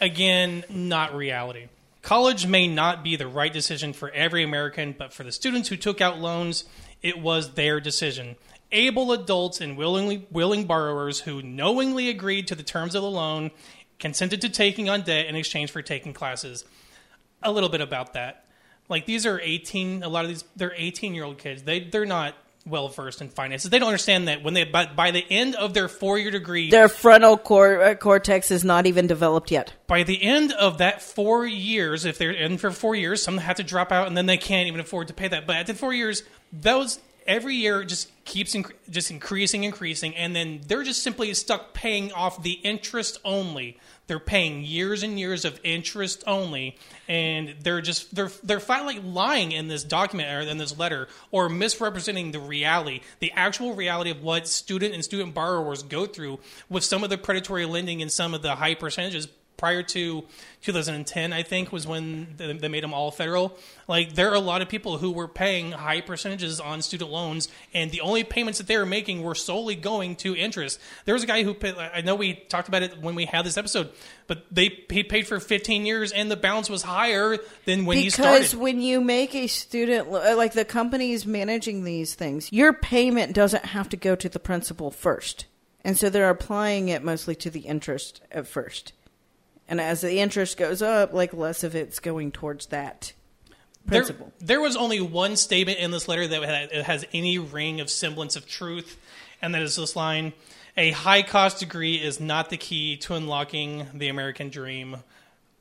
Speaker 1: again, not reality. College may not be the right decision for every American, but for the students who took out loans, it was their decision. Able adults and willingly willing borrowers who knowingly agreed to the terms of the loan consented to taking on debt in exchange for taking classes. A little bit about that. Like these are 18 a lot of these they're 18 year old kids. They they're not well versed in finances. They don't understand that when they by, by the end of their 4-year degree
Speaker 2: Their frontal cor- uh, cortex is not even developed yet.
Speaker 1: by the end of that four years, if they're in for four years, some have to drop out and then they can't even afford to pay that. But at the four years, those every year just keeps inc- just increasing, increasing, and then they're just simply stuck paying off the interest only. They're paying years and years of interest only, and they're just they're they're finally lying in this document or in this letter or misrepresenting the reality, the actual reality of what student and student borrowers go through with some of the predatory lending and some of the high percentages prior to 2010 i think was when they made them all federal like there are a lot of people who were paying high percentages on student loans and the only payments that they were making were solely going to interest there was a guy who i know we talked about it when we had this episode but they he paid for 15 years and the balance was higher than when he started.
Speaker 2: because when you make a student uh, like the companies managing these things, your payment doesn't have to go to the principal first. And so they're applying it mostly to the interest at first. And as the interest goes up, like less of it's going towards that
Speaker 1: There,
Speaker 2: principle.
Speaker 1: there was only one statement in this letter that had, has any ring of semblance of truth, and that is this line: "A high cost degree is not the key to unlocking the American dream."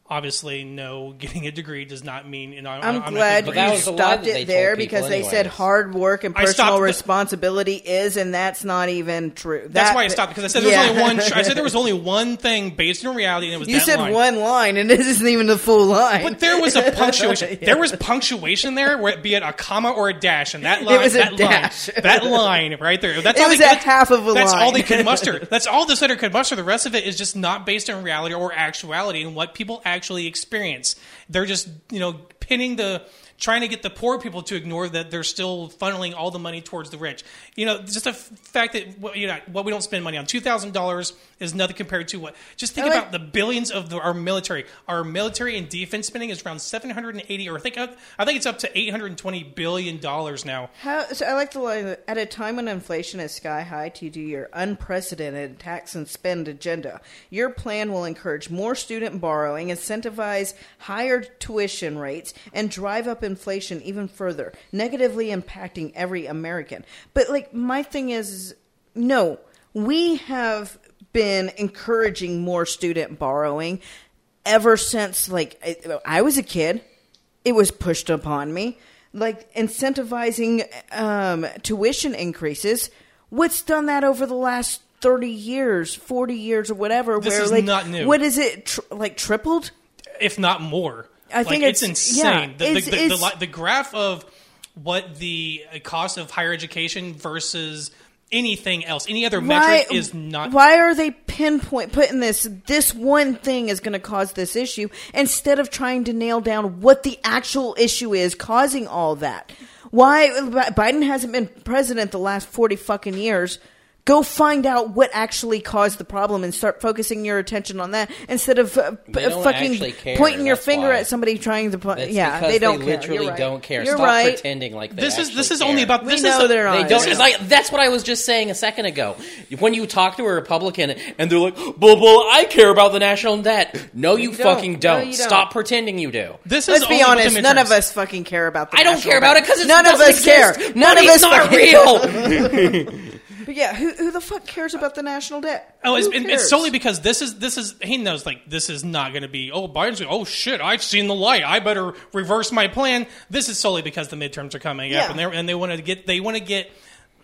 Speaker 1: Obviously, no, getting a degree does not mean. You know,
Speaker 2: I'm,
Speaker 1: not
Speaker 2: glad
Speaker 3: But that
Speaker 2: you
Speaker 3: was
Speaker 2: stopped
Speaker 3: that
Speaker 2: it there
Speaker 3: told people
Speaker 2: because they said hard work and
Speaker 1: I stopped
Speaker 2: personal
Speaker 1: the-
Speaker 2: responsibility is, and that's not even true.
Speaker 1: That's why I stopped because I said there was
Speaker 2: Yeah.
Speaker 1: only one. I said there was only one thing based on reality, and it was
Speaker 2: You
Speaker 1: that
Speaker 2: said
Speaker 1: line.
Speaker 2: one line, and this isn't even the full line.
Speaker 1: But there was a punctuation. There was punctuation there, where be it a comma or a dash, and that line,
Speaker 2: was a
Speaker 1: that
Speaker 2: dash.
Speaker 1: line, that line right there. That's
Speaker 2: It
Speaker 1: all
Speaker 2: was
Speaker 1: they,
Speaker 2: a
Speaker 1: that's-
Speaker 2: half of a
Speaker 1: That's all they could muster. That's all this letter could muster. The rest of it is just not based on reality or actuality and what people actually experience. They're just you know pinning the trying to get the poor people to ignore that they're still funneling all the money towards the rich. You know, just the f- fact that what- you know what we don't spend money on two thousand dollars is nothing compared to what. Just think about the billions of the, our military. Our military and defense spending is around seven hundred and eighty, or I think I think it's up to eight hundred and twenty billion dollars now.
Speaker 2: How, so I like the line at a time when inflation is sky high to do your unprecedented tax and spend agenda, your plan will encourage more student borrowing, incentivize higher tuition rates, and drive up inflation even further, negatively impacting every American. But like my thing is, no, we have been encouraging more student borrowing ever since like I, I was a kid it was pushed upon me like incentivizing um, tuition increases what's done that over the last 30 years 40 years or whatever
Speaker 1: This
Speaker 2: where
Speaker 1: is
Speaker 2: like
Speaker 1: not new.
Speaker 2: what is it tr- like tripled
Speaker 1: if not more.
Speaker 2: I think
Speaker 1: it's,
Speaker 2: it's-
Speaker 1: insane.
Speaker 2: yeah,
Speaker 1: the,
Speaker 2: it's-
Speaker 1: the, the,
Speaker 2: it's-
Speaker 1: the, the graph of what the cost of higher education versus anything else, any other metric is not.
Speaker 2: why are they pinpoint putting this this one thing is going to cause this issue instead of trying to nail down what the actual issue is causing all that why biden hasn't been president the last 40 fucking years go find out what actually caused the problem and start focusing your attention on that instead of uh,
Speaker 3: They
Speaker 2: p-
Speaker 3: don't
Speaker 2: fucking
Speaker 3: actually care,
Speaker 2: pointing your
Speaker 3: that's
Speaker 2: finger
Speaker 3: why.
Speaker 2: at somebody trying to put
Speaker 3: That's
Speaker 2: yeah
Speaker 3: because
Speaker 2: they don't
Speaker 3: they
Speaker 2: care.
Speaker 3: literally
Speaker 2: You're right.
Speaker 3: don't care.
Speaker 2: You're
Speaker 3: Stop
Speaker 2: right.
Speaker 3: pretending like they
Speaker 1: This is this
Speaker 3: actually
Speaker 1: is only
Speaker 3: care.
Speaker 1: about
Speaker 2: We
Speaker 1: this
Speaker 2: know
Speaker 1: is
Speaker 2: they're
Speaker 3: They
Speaker 2: on
Speaker 3: don't.
Speaker 2: it.
Speaker 3: It's like that's what I was just saying a second ago. When you talk to a Republican and they're like, "Well, well, I care about the national debt." No, you,
Speaker 2: You don't.
Speaker 3: fucking
Speaker 2: No,
Speaker 3: don't.
Speaker 2: you don't.
Speaker 3: Stop pretending you do.
Speaker 1: This is
Speaker 2: Let's be
Speaker 1: only with
Speaker 2: honest.
Speaker 1: the
Speaker 2: None of
Speaker 1: midterms.
Speaker 2: us fucking care about. The
Speaker 3: I don't
Speaker 2: national
Speaker 3: care about
Speaker 2: debt.
Speaker 3: it because
Speaker 2: none of us care. None of us
Speaker 3: not
Speaker 2: fucking-
Speaker 3: real.
Speaker 2: But yeah, who, who the fuck cares about the national debt?
Speaker 1: Oh, it's,
Speaker 2: Who
Speaker 1: and
Speaker 2: cares?
Speaker 1: it's solely because this is this is he knows like this is not going to be. Oh, Biden's. Oh shit! I've seen the light. I better reverse my plan. This is solely because the midterms are coming
Speaker 2: Yeah.
Speaker 1: up, and they and they want to get they want to get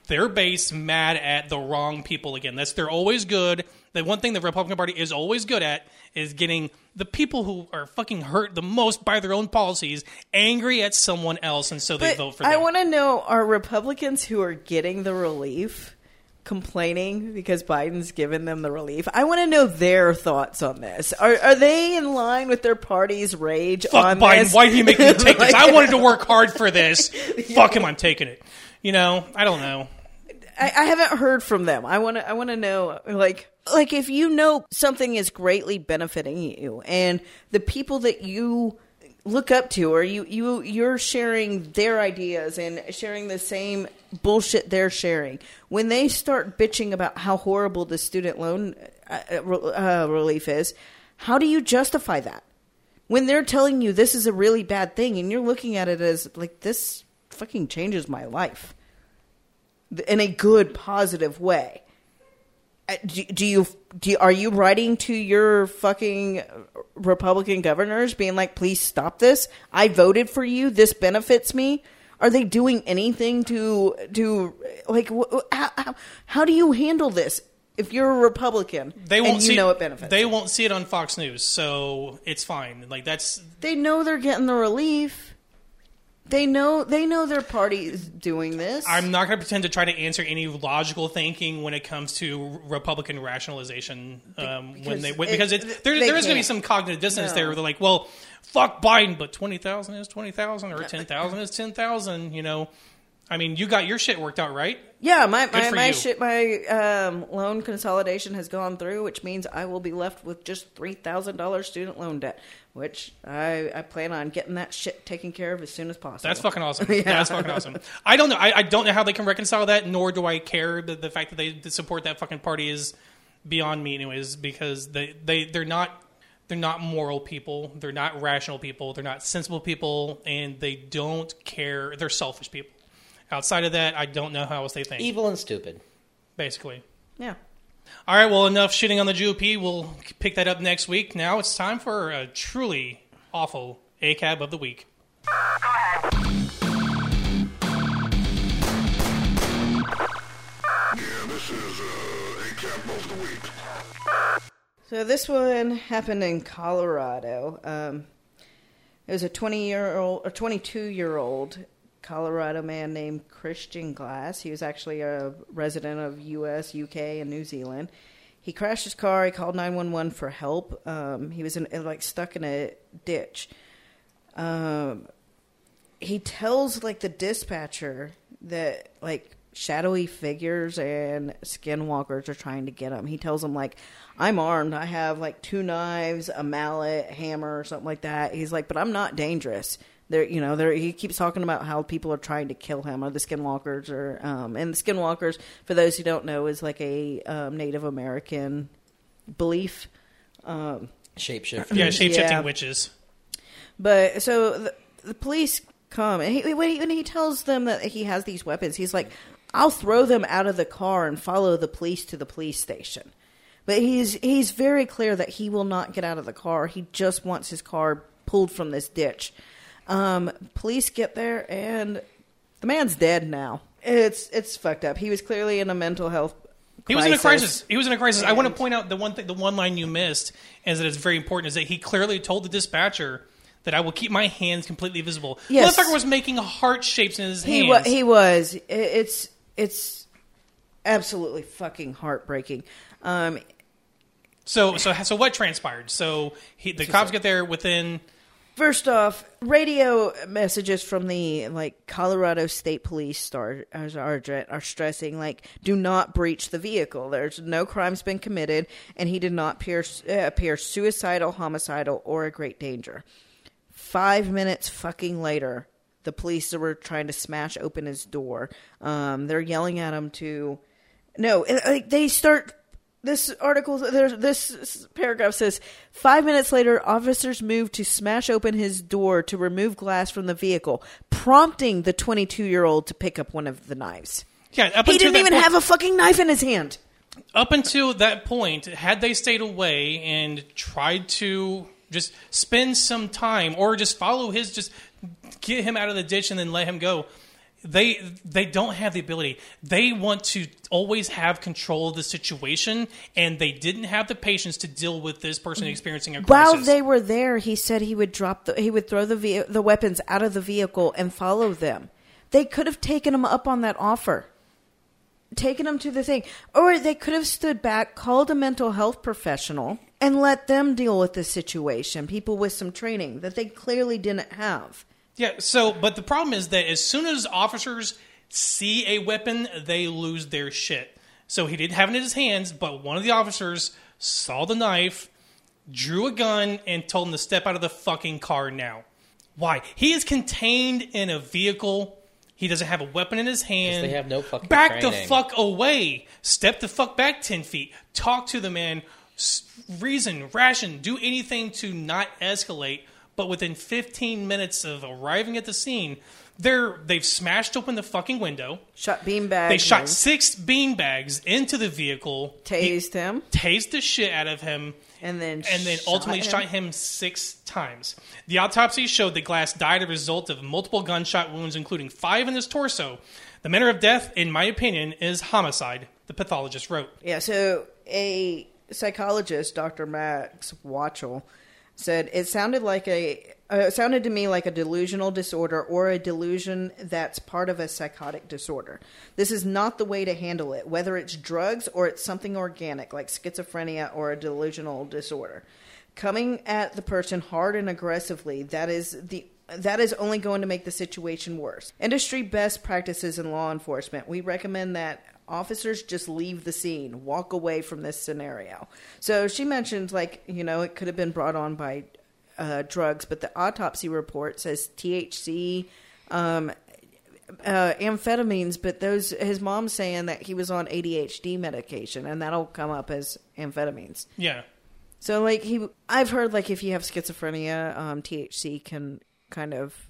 Speaker 1: their base mad at the wrong people again. That's they're always good. The one thing the Republican Party is always good at is getting the people who are fucking hurt the most by their own policies angry at someone else, and so they
Speaker 2: But
Speaker 1: vote for Them.
Speaker 2: I want to know: Are Republicans who are getting the relief complaining because Biden's given them the relief? I want to know their thoughts on this. Are are they in line with their party's rage
Speaker 1: Fuck
Speaker 2: on
Speaker 1: Biden.
Speaker 2: this?
Speaker 1: Why did you make me take this? I wanted to work hard for this. Fuck him. I'm taking it. You know, I don't know.
Speaker 2: I, I haven't heard from them. I want to. I want to know, like, like if you know something is greatly benefiting you, and the people that you look up to, or you you you're sharing their ideas and sharing the same bullshit they're sharing. When they start bitching about how horrible the student loan uh, uh, relief is, how do you justify that? When they're telling you this is a really bad thing, and you're looking at it as like this fucking changes my life in a good, positive way. Uh, Do, do you do you, are you writing to your fucking Republican governors, being like, "Please stop this. I voted for you. This benefits me." Are they doing anything to to like? How, how, how do you handle this if you're a Republican
Speaker 1: They won't
Speaker 2: and you
Speaker 1: see
Speaker 2: know it benefits?
Speaker 1: They won't see it on Fox News, so it's fine. Like that's
Speaker 2: They know they're getting the relief. They know they know their party is doing this.
Speaker 1: I'm not going to pretend to try to answer any logical thinking when it comes to Republican rationalization. Um, when
Speaker 2: Because
Speaker 1: they
Speaker 2: it-
Speaker 1: because it, there, there is going to be some cognitive dissonance
Speaker 2: No.
Speaker 1: there. Where they're like, well, fuck Biden, but twenty thousand is twenty thousand, or ten thousand is ten thousand. You know, I mean, you got your shit worked out, right?
Speaker 2: Yeah, my
Speaker 1: Good
Speaker 2: my, my
Speaker 1: you.
Speaker 2: shit my um, loan consolidation has gone through, which means I will be left with just three thousand dollars student loan debt, which I I plan on getting that shit taken care of as soon as possible.
Speaker 1: That's fucking awesome.
Speaker 2: Yeah.
Speaker 1: That's fucking awesome. I don't know. I, I don't know how they can reconcile that, nor do I care. The, the fact that they support that fucking party is beyond me, anyways, because they, they, they're not. They're not moral people. They're not rational people. They're not sensible people, and they don't care. They're selfish people. Outside of that, I don't know how else they think.
Speaker 3: Evil and stupid.
Speaker 1: Basically,
Speaker 2: Yeah.
Speaker 1: All right, well, enough shitting on the GOP. We'll pick that up next week. Now it's time for a truly awful ACAB of the week.
Speaker 5: Go Yeah, this is uh, ACAB of the week.
Speaker 2: So this one happened in Colorado. Um, it was a 20 year old or 22 year old Colorado man named Christian Glass. He was actually a resident of U.S., U.K., and New Zealand. He crashed his car. He called 911 for help. Um, he was in, like stuck in a ditch. Um, he tells like the dispatcher that like shadowy figures and skinwalkers are trying to get him. He tells them like, "I'm armed. I have like two knives, a mallet, hammer, or something like that." He's like, "But I'm not dangerous." There, you know, there. He keeps talking about how people are trying to kill him, or the skinwalkers, or um, and the skinwalkers, for those who don't know, is like a um, Native American belief. Um,
Speaker 3: Shapeshifter.
Speaker 1: Yeah, shape shifting
Speaker 2: Yeah.
Speaker 1: witches.
Speaker 2: but so the, the police come and he, when, he, when he tells them that he has these weapons, he's like, "I'll throw them out of the car and follow the police to the police station." But he's he's very clear that he will not get out of the car. He just wants his car pulled from this ditch. Um, police get there and the man's dead now. It's it's fucked up. He was clearly in a mental health.
Speaker 1: He was in a crisis. He was in a crisis. I want to point out the one thing, the one line you missed, is that it's very important, is that he clearly told the dispatcher that I will keep my hands completely visible.
Speaker 2: Yes.
Speaker 1: The motherfucker was making heart shapes in his
Speaker 2: He
Speaker 1: hands.
Speaker 2: was. He was. It's it's absolutely fucking heartbreaking. Um,
Speaker 1: so, so, so what transpired? So he, the cops get there within.
Speaker 2: First off, radio messages from the like Colorado State Police start are, are are stressing like do not breach the vehicle. There's no crimes been committed, and he did not appear uh, appear suicidal, homicidal, or a great danger. Five minutes fucking later, the police were trying to smash open his door. Um, they're yelling at him to no. Like they start this article. There's this paragraph says five minutes later, officers moved to smash open his door to remove glass from the vehicle, prompting the 22 year old to pick up one of the knives.
Speaker 1: Yeah, up
Speaker 2: He didn't even
Speaker 1: point-
Speaker 2: have a fucking knife in his hand.
Speaker 1: up until that point, had they stayed away and tried to just spend some time or just follow his, just get him out of the ditch and then let him go, they they don't have the ability. They want to always have control of the situation, and they didn't have the patience to deal with this person experiencing a crisis.
Speaker 2: While they were there, he said he would drop the he would throw the ve- the weapons out of the vehicle and follow them. They could have taken him up on that offer. Taken him to the thing. Or they could have stood back, called a mental health professional, and let them deal with the situation. People with some training that they clearly didn't have.
Speaker 1: Yeah, so but the problem is that as soon as officers see a weapon, they lose their shit. So he didn't have it in his hands, but one of the officers saw the knife, drew a gun, and told him to step out of the fucking car now. Why? He is contained in a vehicle. He doesn't have a weapon in his hand.
Speaker 3: they have no fucking
Speaker 1: Back the fuck away. Step the fuck back 10 feet. Talk to the man. Reason, ration, do anything to not escalate. But within 15 minutes of arriving at the scene, they're, they've smashed open the fucking window.
Speaker 2: Shot beanbags.
Speaker 1: They shot six beanbags into the vehicle. He
Speaker 2: tased him,
Speaker 1: tased the shit out of him
Speaker 2: and then
Speaker 1: and then ultimately
Speaker 2: him.
Speaker 1: shot him six times. The autopsy showed that Glass died a result of multiple gunshot wounds, including five in his torso. The manner of death, in my opinion, is homicide, the pathologist wrote.
Speaker 2: Yeah, so a psychologist, Dr. Max Wachtel, said it sounded like a uh, it sounded to me like a delusional disorder or a delusion that's part of a psychotic disorder. This is not the way to handle it, whether it's drugs or it's something organic like schizophrenia or a delusional disorder. Coming at the person hard and aggressively, that is the that is only going to make the situation worse. Industry best practices in law enforcement. We recommend that officers just leave the scene, walk away from this scenario. So she mentioned, like, you know, it could have been brought on by uh, drugs, but the autopsy report says THC, um, uh, amphetamines, but those his mom's saying that he was on ADHD medication, and that'll come up as amphetamines.
Speaker 1: Yeah.
Speaker 2: So like he, I've heard like if you have schizophrenia, um, THC can kind of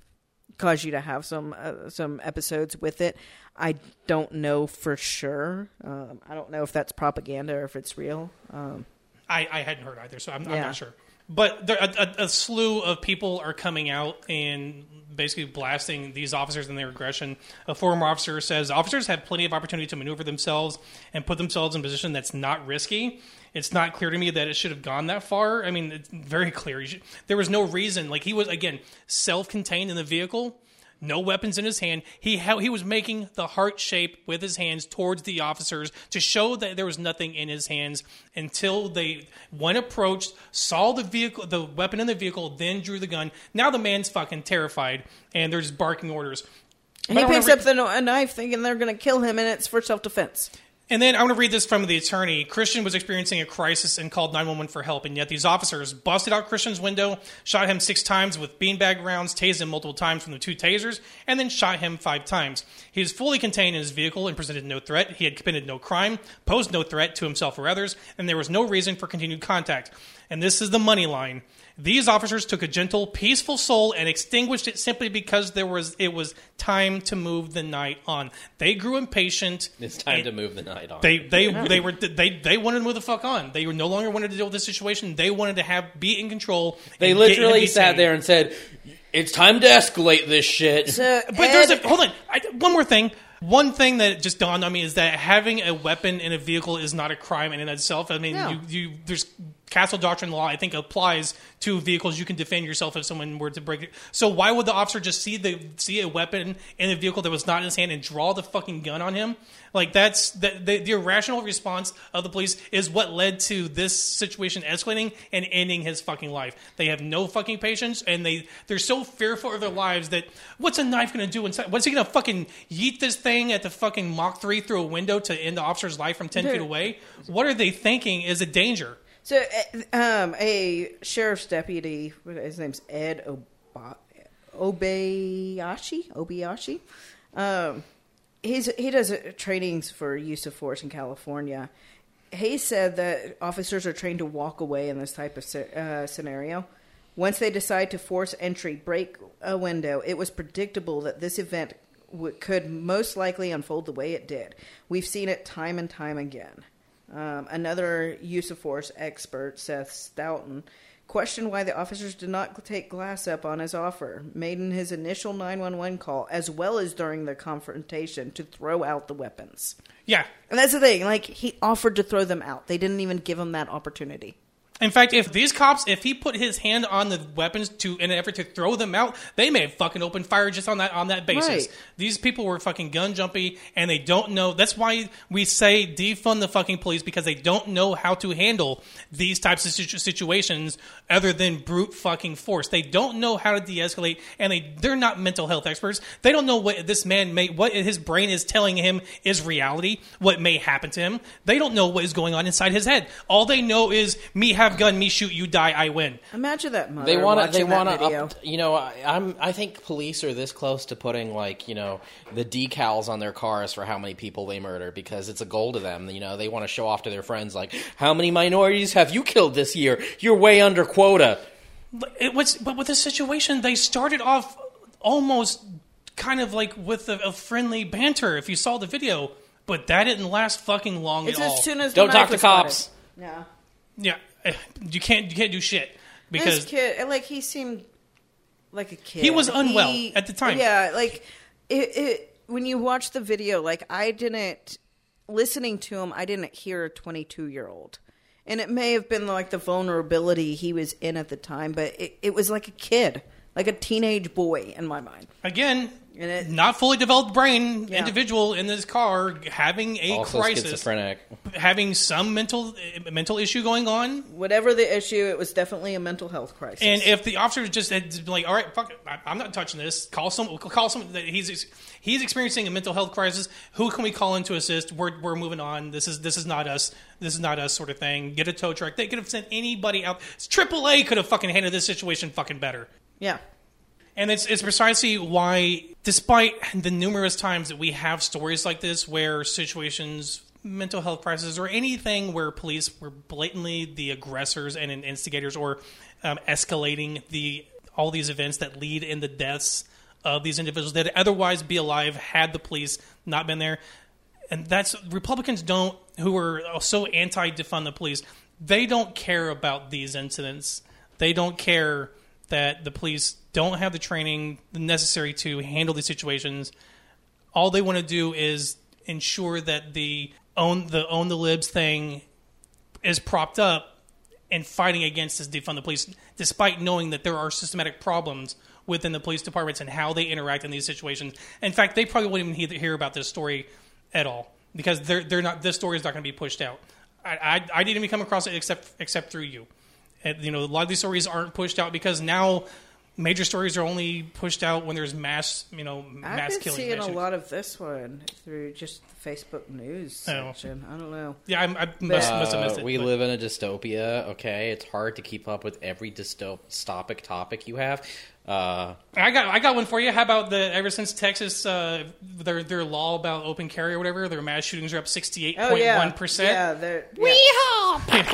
Speaker 2: cause you to have some uh, some episodes with it. I don't know for sure. Um, I don't know if that's propaganda or if it's real. Um,
Speaker 1: I, I hadn't heard either, so I'm, I'm not sure. But there, a, a, a slew of people are coming out and basically blasting these officers and their aggression. A former officer says officers have plenty of opportunity to maneuver themselves and put themselves in a position that's not risky. It's not clear to me that it should have gone that far. I mean, it's very clear. Should, there was no reason. Like he was again self-contained in the vehicle no weapons in his hand. He ha- he was making the heart shape with his hands towards the officers to show that there was nothing in his hands until they one approached, saw the vehicle, the weapon in the vehicle, then drew the gun. Now the man's fucking terrified and they're just barking orders.
Speaker 2: and
Speaker 1: But
Speaker 2: he picks
Speaker 1: re-
Speaker 2: up the a knife, thinking they're going to kill him, and it's for self defense.
Speaker 1: And then I want to read this from the attorney. Christian was experiencing a crisis and called 911 for help, and yet these officers busted out Christian's window, shot him six times with beanbag rounds, tased him multiple times from the two tasers, and then shot him five times. He was fully contained in his vehicle and presented no threat. He had committed no crime, posed no threat to himself or others, and there was no reason for continued contact. And this is the money line. These officers took a gentle, peaceful soul and extinguished it simply because there was it was time to move the night on. They grew impatient.
Speaker 3: It's time
Speaker 1: and-
Speaker 3: to move the night on.
Speaker 1: they they they were they they wanted to move the fuck on. They were no longer wanted to deal with this situation. They wanted to have be in control.
Speaker 3: They
Speaker 1: and get him
Speaker 3: literally
Speaker 1: detained.
Speaker 3: sat there and said, "It's time to escalate this shit."
Speaker 2: So,
Speaker 1: But there's a hold on. I, one more thing. One thing that just dawned on me is that having a weapon in a vehicle is not a crime in and of itself. I mean,
Speaker 2: No.
Speaker 1: you, you there's castle doctrine law. I think applies to vehicles. You can defend yourself if someone were to break it. So why would the officer just see the see a weapon in a vehicle that was not in his hand and draw the fucking gun on him? Like that's the, the, the irrational response of the police is what led to this situation escalating and ending his fucking life. They have no fucking patience and they they're so fearful of their lives that what's a knife going to do inside? What's he going to fucking yeet this thing at the fucking Mach three through a window to end the officer's life from ten feet away? What are they thinking is a danger?
Speaker 2: So, uh, um, a sheriff's deputy, his name's Ed Oba- Obayashi. Obayashi. Um, he's he does trainings for use of force in California. He said that officers are trained to walk away in this type of uh, scenario. Once they decide to force entry, break a window, it was predictable that this event w- could most likely unfold the way it did. We've seen it time and time again. Um, another use of force expert, Seth Stoughton, questioned why the officers did not take Glass up on his offer, made in his initial 911 call, as well as during the confrontation, to throw out the weapons.
Speaker 1: Yeah.
Speaker 2: And that's the thing, like, he offered to throw them out. They didn't even give him that opportunity.
Speaker 1: In fact, if these cops, if he put his hand on the weapons to in an effort to throw them out, they may have fucking opened fire just on that on that basis.
Speaker 2: Right.
Speaker 1: These people were fucking gun jumpy, and they don't know. That's why we say defund the fucking police because they don't know how to handle these types of situ- situations other than brute fucking force. They don't know how to de-escalate, and they they're not mental health experts. They don't know what this man may what his brain is telling him is reality, what may happen to him. They don't know what is going on inside his head. All they know is me have gun, me shoot, you die, I win.
Speaker 2: Imagine that mother
Speaker 3: they want to. They want to. You know, I, I'm. I think police are this close to putting like you know the decals on their cars for how many people they murder because it's a goal to them. You know, they want to show off to their friends like how many minorities have you killed this year? You're way under quota.
Speaker 1: But it was, but with the situation, they started off almost kind of like with a, a friendly banter. If you saw the video, but that didn't last fucking long
Speaker 2: It's
Speaker 1: at all.
Speaker 2: as soon as the
Speaker 3: Don't talk to cops.
Speaker 2: spotted. Yeah.
Speaker 1: yeah, you can't you can't do shit because
Speaker 2: this kid, like he seemed like a kid.
Speaker 1: He was unwell at the time.
Speaker 2: Yeah, like it, it. When you watch the video, like I didn't listening to him, I didn't hear a 22 year old, and it may have been like the vulnerability he was in at the time, but it, it was like a kid, like a teenage boy in my mind.
Speaker 1: again,
Speaker 2: And it,
Speaker 1: not fully developed brain
Speaker 2: Yeah.
Speaker 1: individual in this car having a
Speaker 3: Also
Speaker 1: crisis,
Speaker 3: schizophrenic.
Speaker 1: having some mental mental issue going on.
Speaker 2: whatever the issue, it was definitely a mental health crisis.
Speaker 1: And if the officer just had been like, "All right, fuck it, I- I'm not touching this," call some, call some. that He's he's experiencing a mental health crisis. Who can we call in to assist? We're we're moving on. This is this is not us. This is not us, sort of thing. Get a tow truck. They could have sent anybody out. AAA could have fucking handled this situation fucking better.
Speaker 2: yeah,
Speaker 1: And it's it's precisely why, despite the numerous times that we have stories like this, where situations, mental health crises, or anything where police were blatantly the aggressors and instigators, or um, escalating the all these events that lead in the deaths of these individuals that otherwise be alive had the police not been there. And that's Republicans don't who are so anti defund the police. They don't care about these incidents. They don't care that the police don't have the training necessary to handle these situations. All they want to do is ensure that the own the own the libs thing is propped up and fighting against this defund the police, despite knowing that there are systematic problems within the police departments and how they interact in these situations. In fact, they probably wouldn't even hear about this story at all because they're they're not. This story is not going to be pushed out. I, I I didn't even come across it except except through you. And, you know, a lot of these stories aren't pushed out because now major stories are only pushed out when there's mass, you know,
Speaker 2: I've
Speaker 1: mass
Speaker 2: been
Speaker 1: killing.
Speaker 2: seeing a
Speaker 1: issues.
Speaker 2: lot of this one through just the Facebook news
Speaker 1: Oh.
Speaker 2: section. I don't know.
Speaker 1: Yeah, I, I must, must have missed
Speaker 3: Uh,
Speaker 1: it.
Speaker 3: we
Speaker 1: but-
Speaker 3: live in a dystopia. Okay, it's hard to keep up with every dystopic topic you have. Uh,
Speaker 1: I got I got one for you. How about the ever since Texas uh, their their law about open carry or whatever, their mass shootings are up sixty eight
Speaker 2: Oh
Speaker 1: point
Speaker 2: yeah,
Speaker 1: one percent.
Speaker 2: Yeah, they're yeah.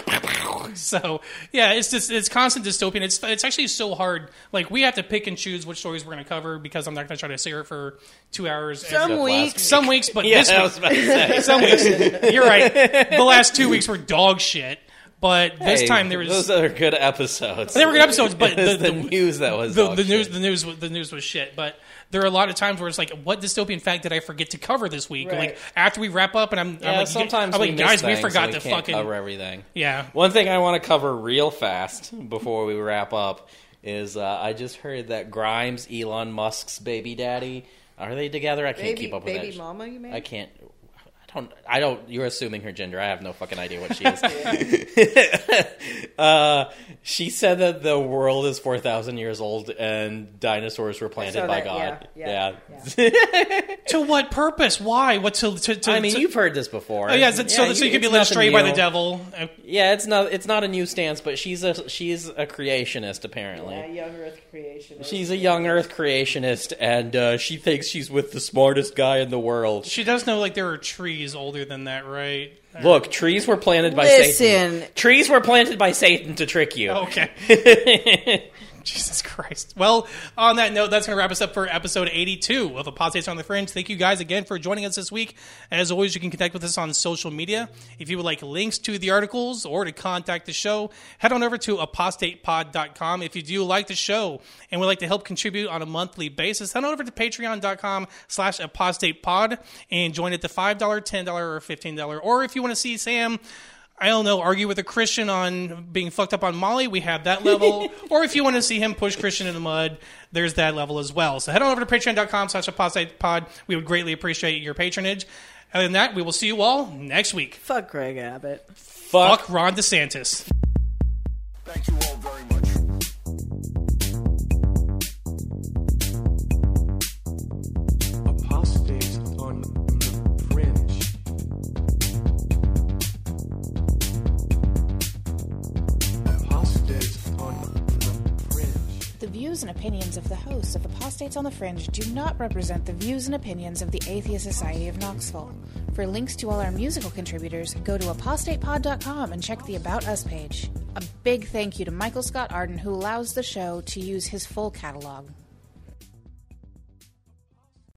Speaker 1: So yeah, it's just it's constant dystopian. It's it's actually so hard. Like we have to pick and choose which stories we're going to cover because I'm not going to try to sit here for two hours.
Speaker 2: Some
Speaker 1: every-
Speaker 2: weeks,
Speaker 1: some weeks, but
Speaker 3: yeah,
Speaker 1: this
Speaker 3: I
Speaker 1: week,
Speaker 3: was about to say.
Speaker 1: some weeks. You're right. The last two weeks were dog shit, but this
Speaker 3: Hey,
Speaker 1: time there was
Speaker 3: those are good episodes.
Speaker 1: they were good episodes, but
Speaker 3: It's
Speaker 1: the,
Speaker 3: the, news that was
Speaker 1: the, the news
Speaker 3: shit.
Speaker 1: the news was- the news was shit but there are a lot of times where it's like what dystopian fact did i forget to cover this week
Speaker 2: Right.
Speaker 1: like after we wrap up and i'm, I'm like
Speaker 3: sometimes
Speaker 1: i'm like
Speaker 3: miss
Speaker 1: guys we forgot
Speaker 3: so we
Speaker 1: to
Speaker 3: can't
Speaker 1: fucking
Speaker 3: cover everything.
Speaker 1: yeah
Speaker 3: One thing I want to cover real fast before we wrap up is uh, I just heard that Grimes, Elon Musk's baby daddy, are they together? I can't
Speaker 2: baby,
Speaker 3: keep up with
Speaker 2: baby
Speaker 3: that.
Speaker 2: mama. You mean?
Speaker 3: I can't. I don't. I don't. You're assuming her gender. I have no fucking idea what she is. uh, she said that the world is four thousand years old and dinosaurs were planted
Speaker 2: saw
Speaker 3: by
Speaker 2: that,
Speaker 3: God.
Speaker 2: yeah, yeah,
Speaker 1: to what purpose why what to, to, to
Speaker 3: I mean,
Speaker 1: to-
Speaker 3: you've heard this before.
Speaker 1: oh yeah, so, so, so you can be led
Speaker 3: it's
Speaker 1: astray
Speaker 3: nothing
Speaker 1: by the devil Uh,
Speaker 3: Yeah, it's not. It's not a new stance, but she's a she's a creationist apparently.
Speaker 2: Yeah, young Earth creation.
Speaker 3: She's a young Earth creationist, and uh, she thinks she's with the smartest guy in the world.
Speaker 1: she does know like there are trees older than that right
Speaker 3: Look, trees were planted by
Speaker 2: Listen.
Speaker 3: Satan. Trees were planted by Satan to trick you.
Speaker 1: okay Jesus Christ. Well, on that note, that's going to wrap us up for episode 82 of Apostates on the Fringe. Thank you guys again for joining us this week. As always, you can connect with us on social media. If you would like links to the articles or to contact the show, head on over to apostatepod.com. If you do like the show and would like to help contribute on a monthly basis, head on over to patreon.com slash apostatepod and join at the $5, $10, or $15. Or if you want to see Sam I don't know, argue with a Christian on being fucked up on Molly, we have that level. or if you want to see him push Christian in the mud, there's that level as well. So head on over to patreon.com slash apostate pod. We would greatly appreciate your patronage. Other than that, we will see you all next week.
Speaker 2: Fuck Greg Abbott.
Speaker 3: Fuck.
Speaker 1: Fuck Ron DeSantis.
Speaker 5: Thank you all very
Speaker 6: The views and opinions of the hosts of Apostates on the Fringe do not represent the views and opinions of the Atheist Society of Knoxville. For links to all our musical contributors, go to apostatepod.com and check the About Us page. A big thank you to Michael Scott Arden, who allows the show to use his full catalog.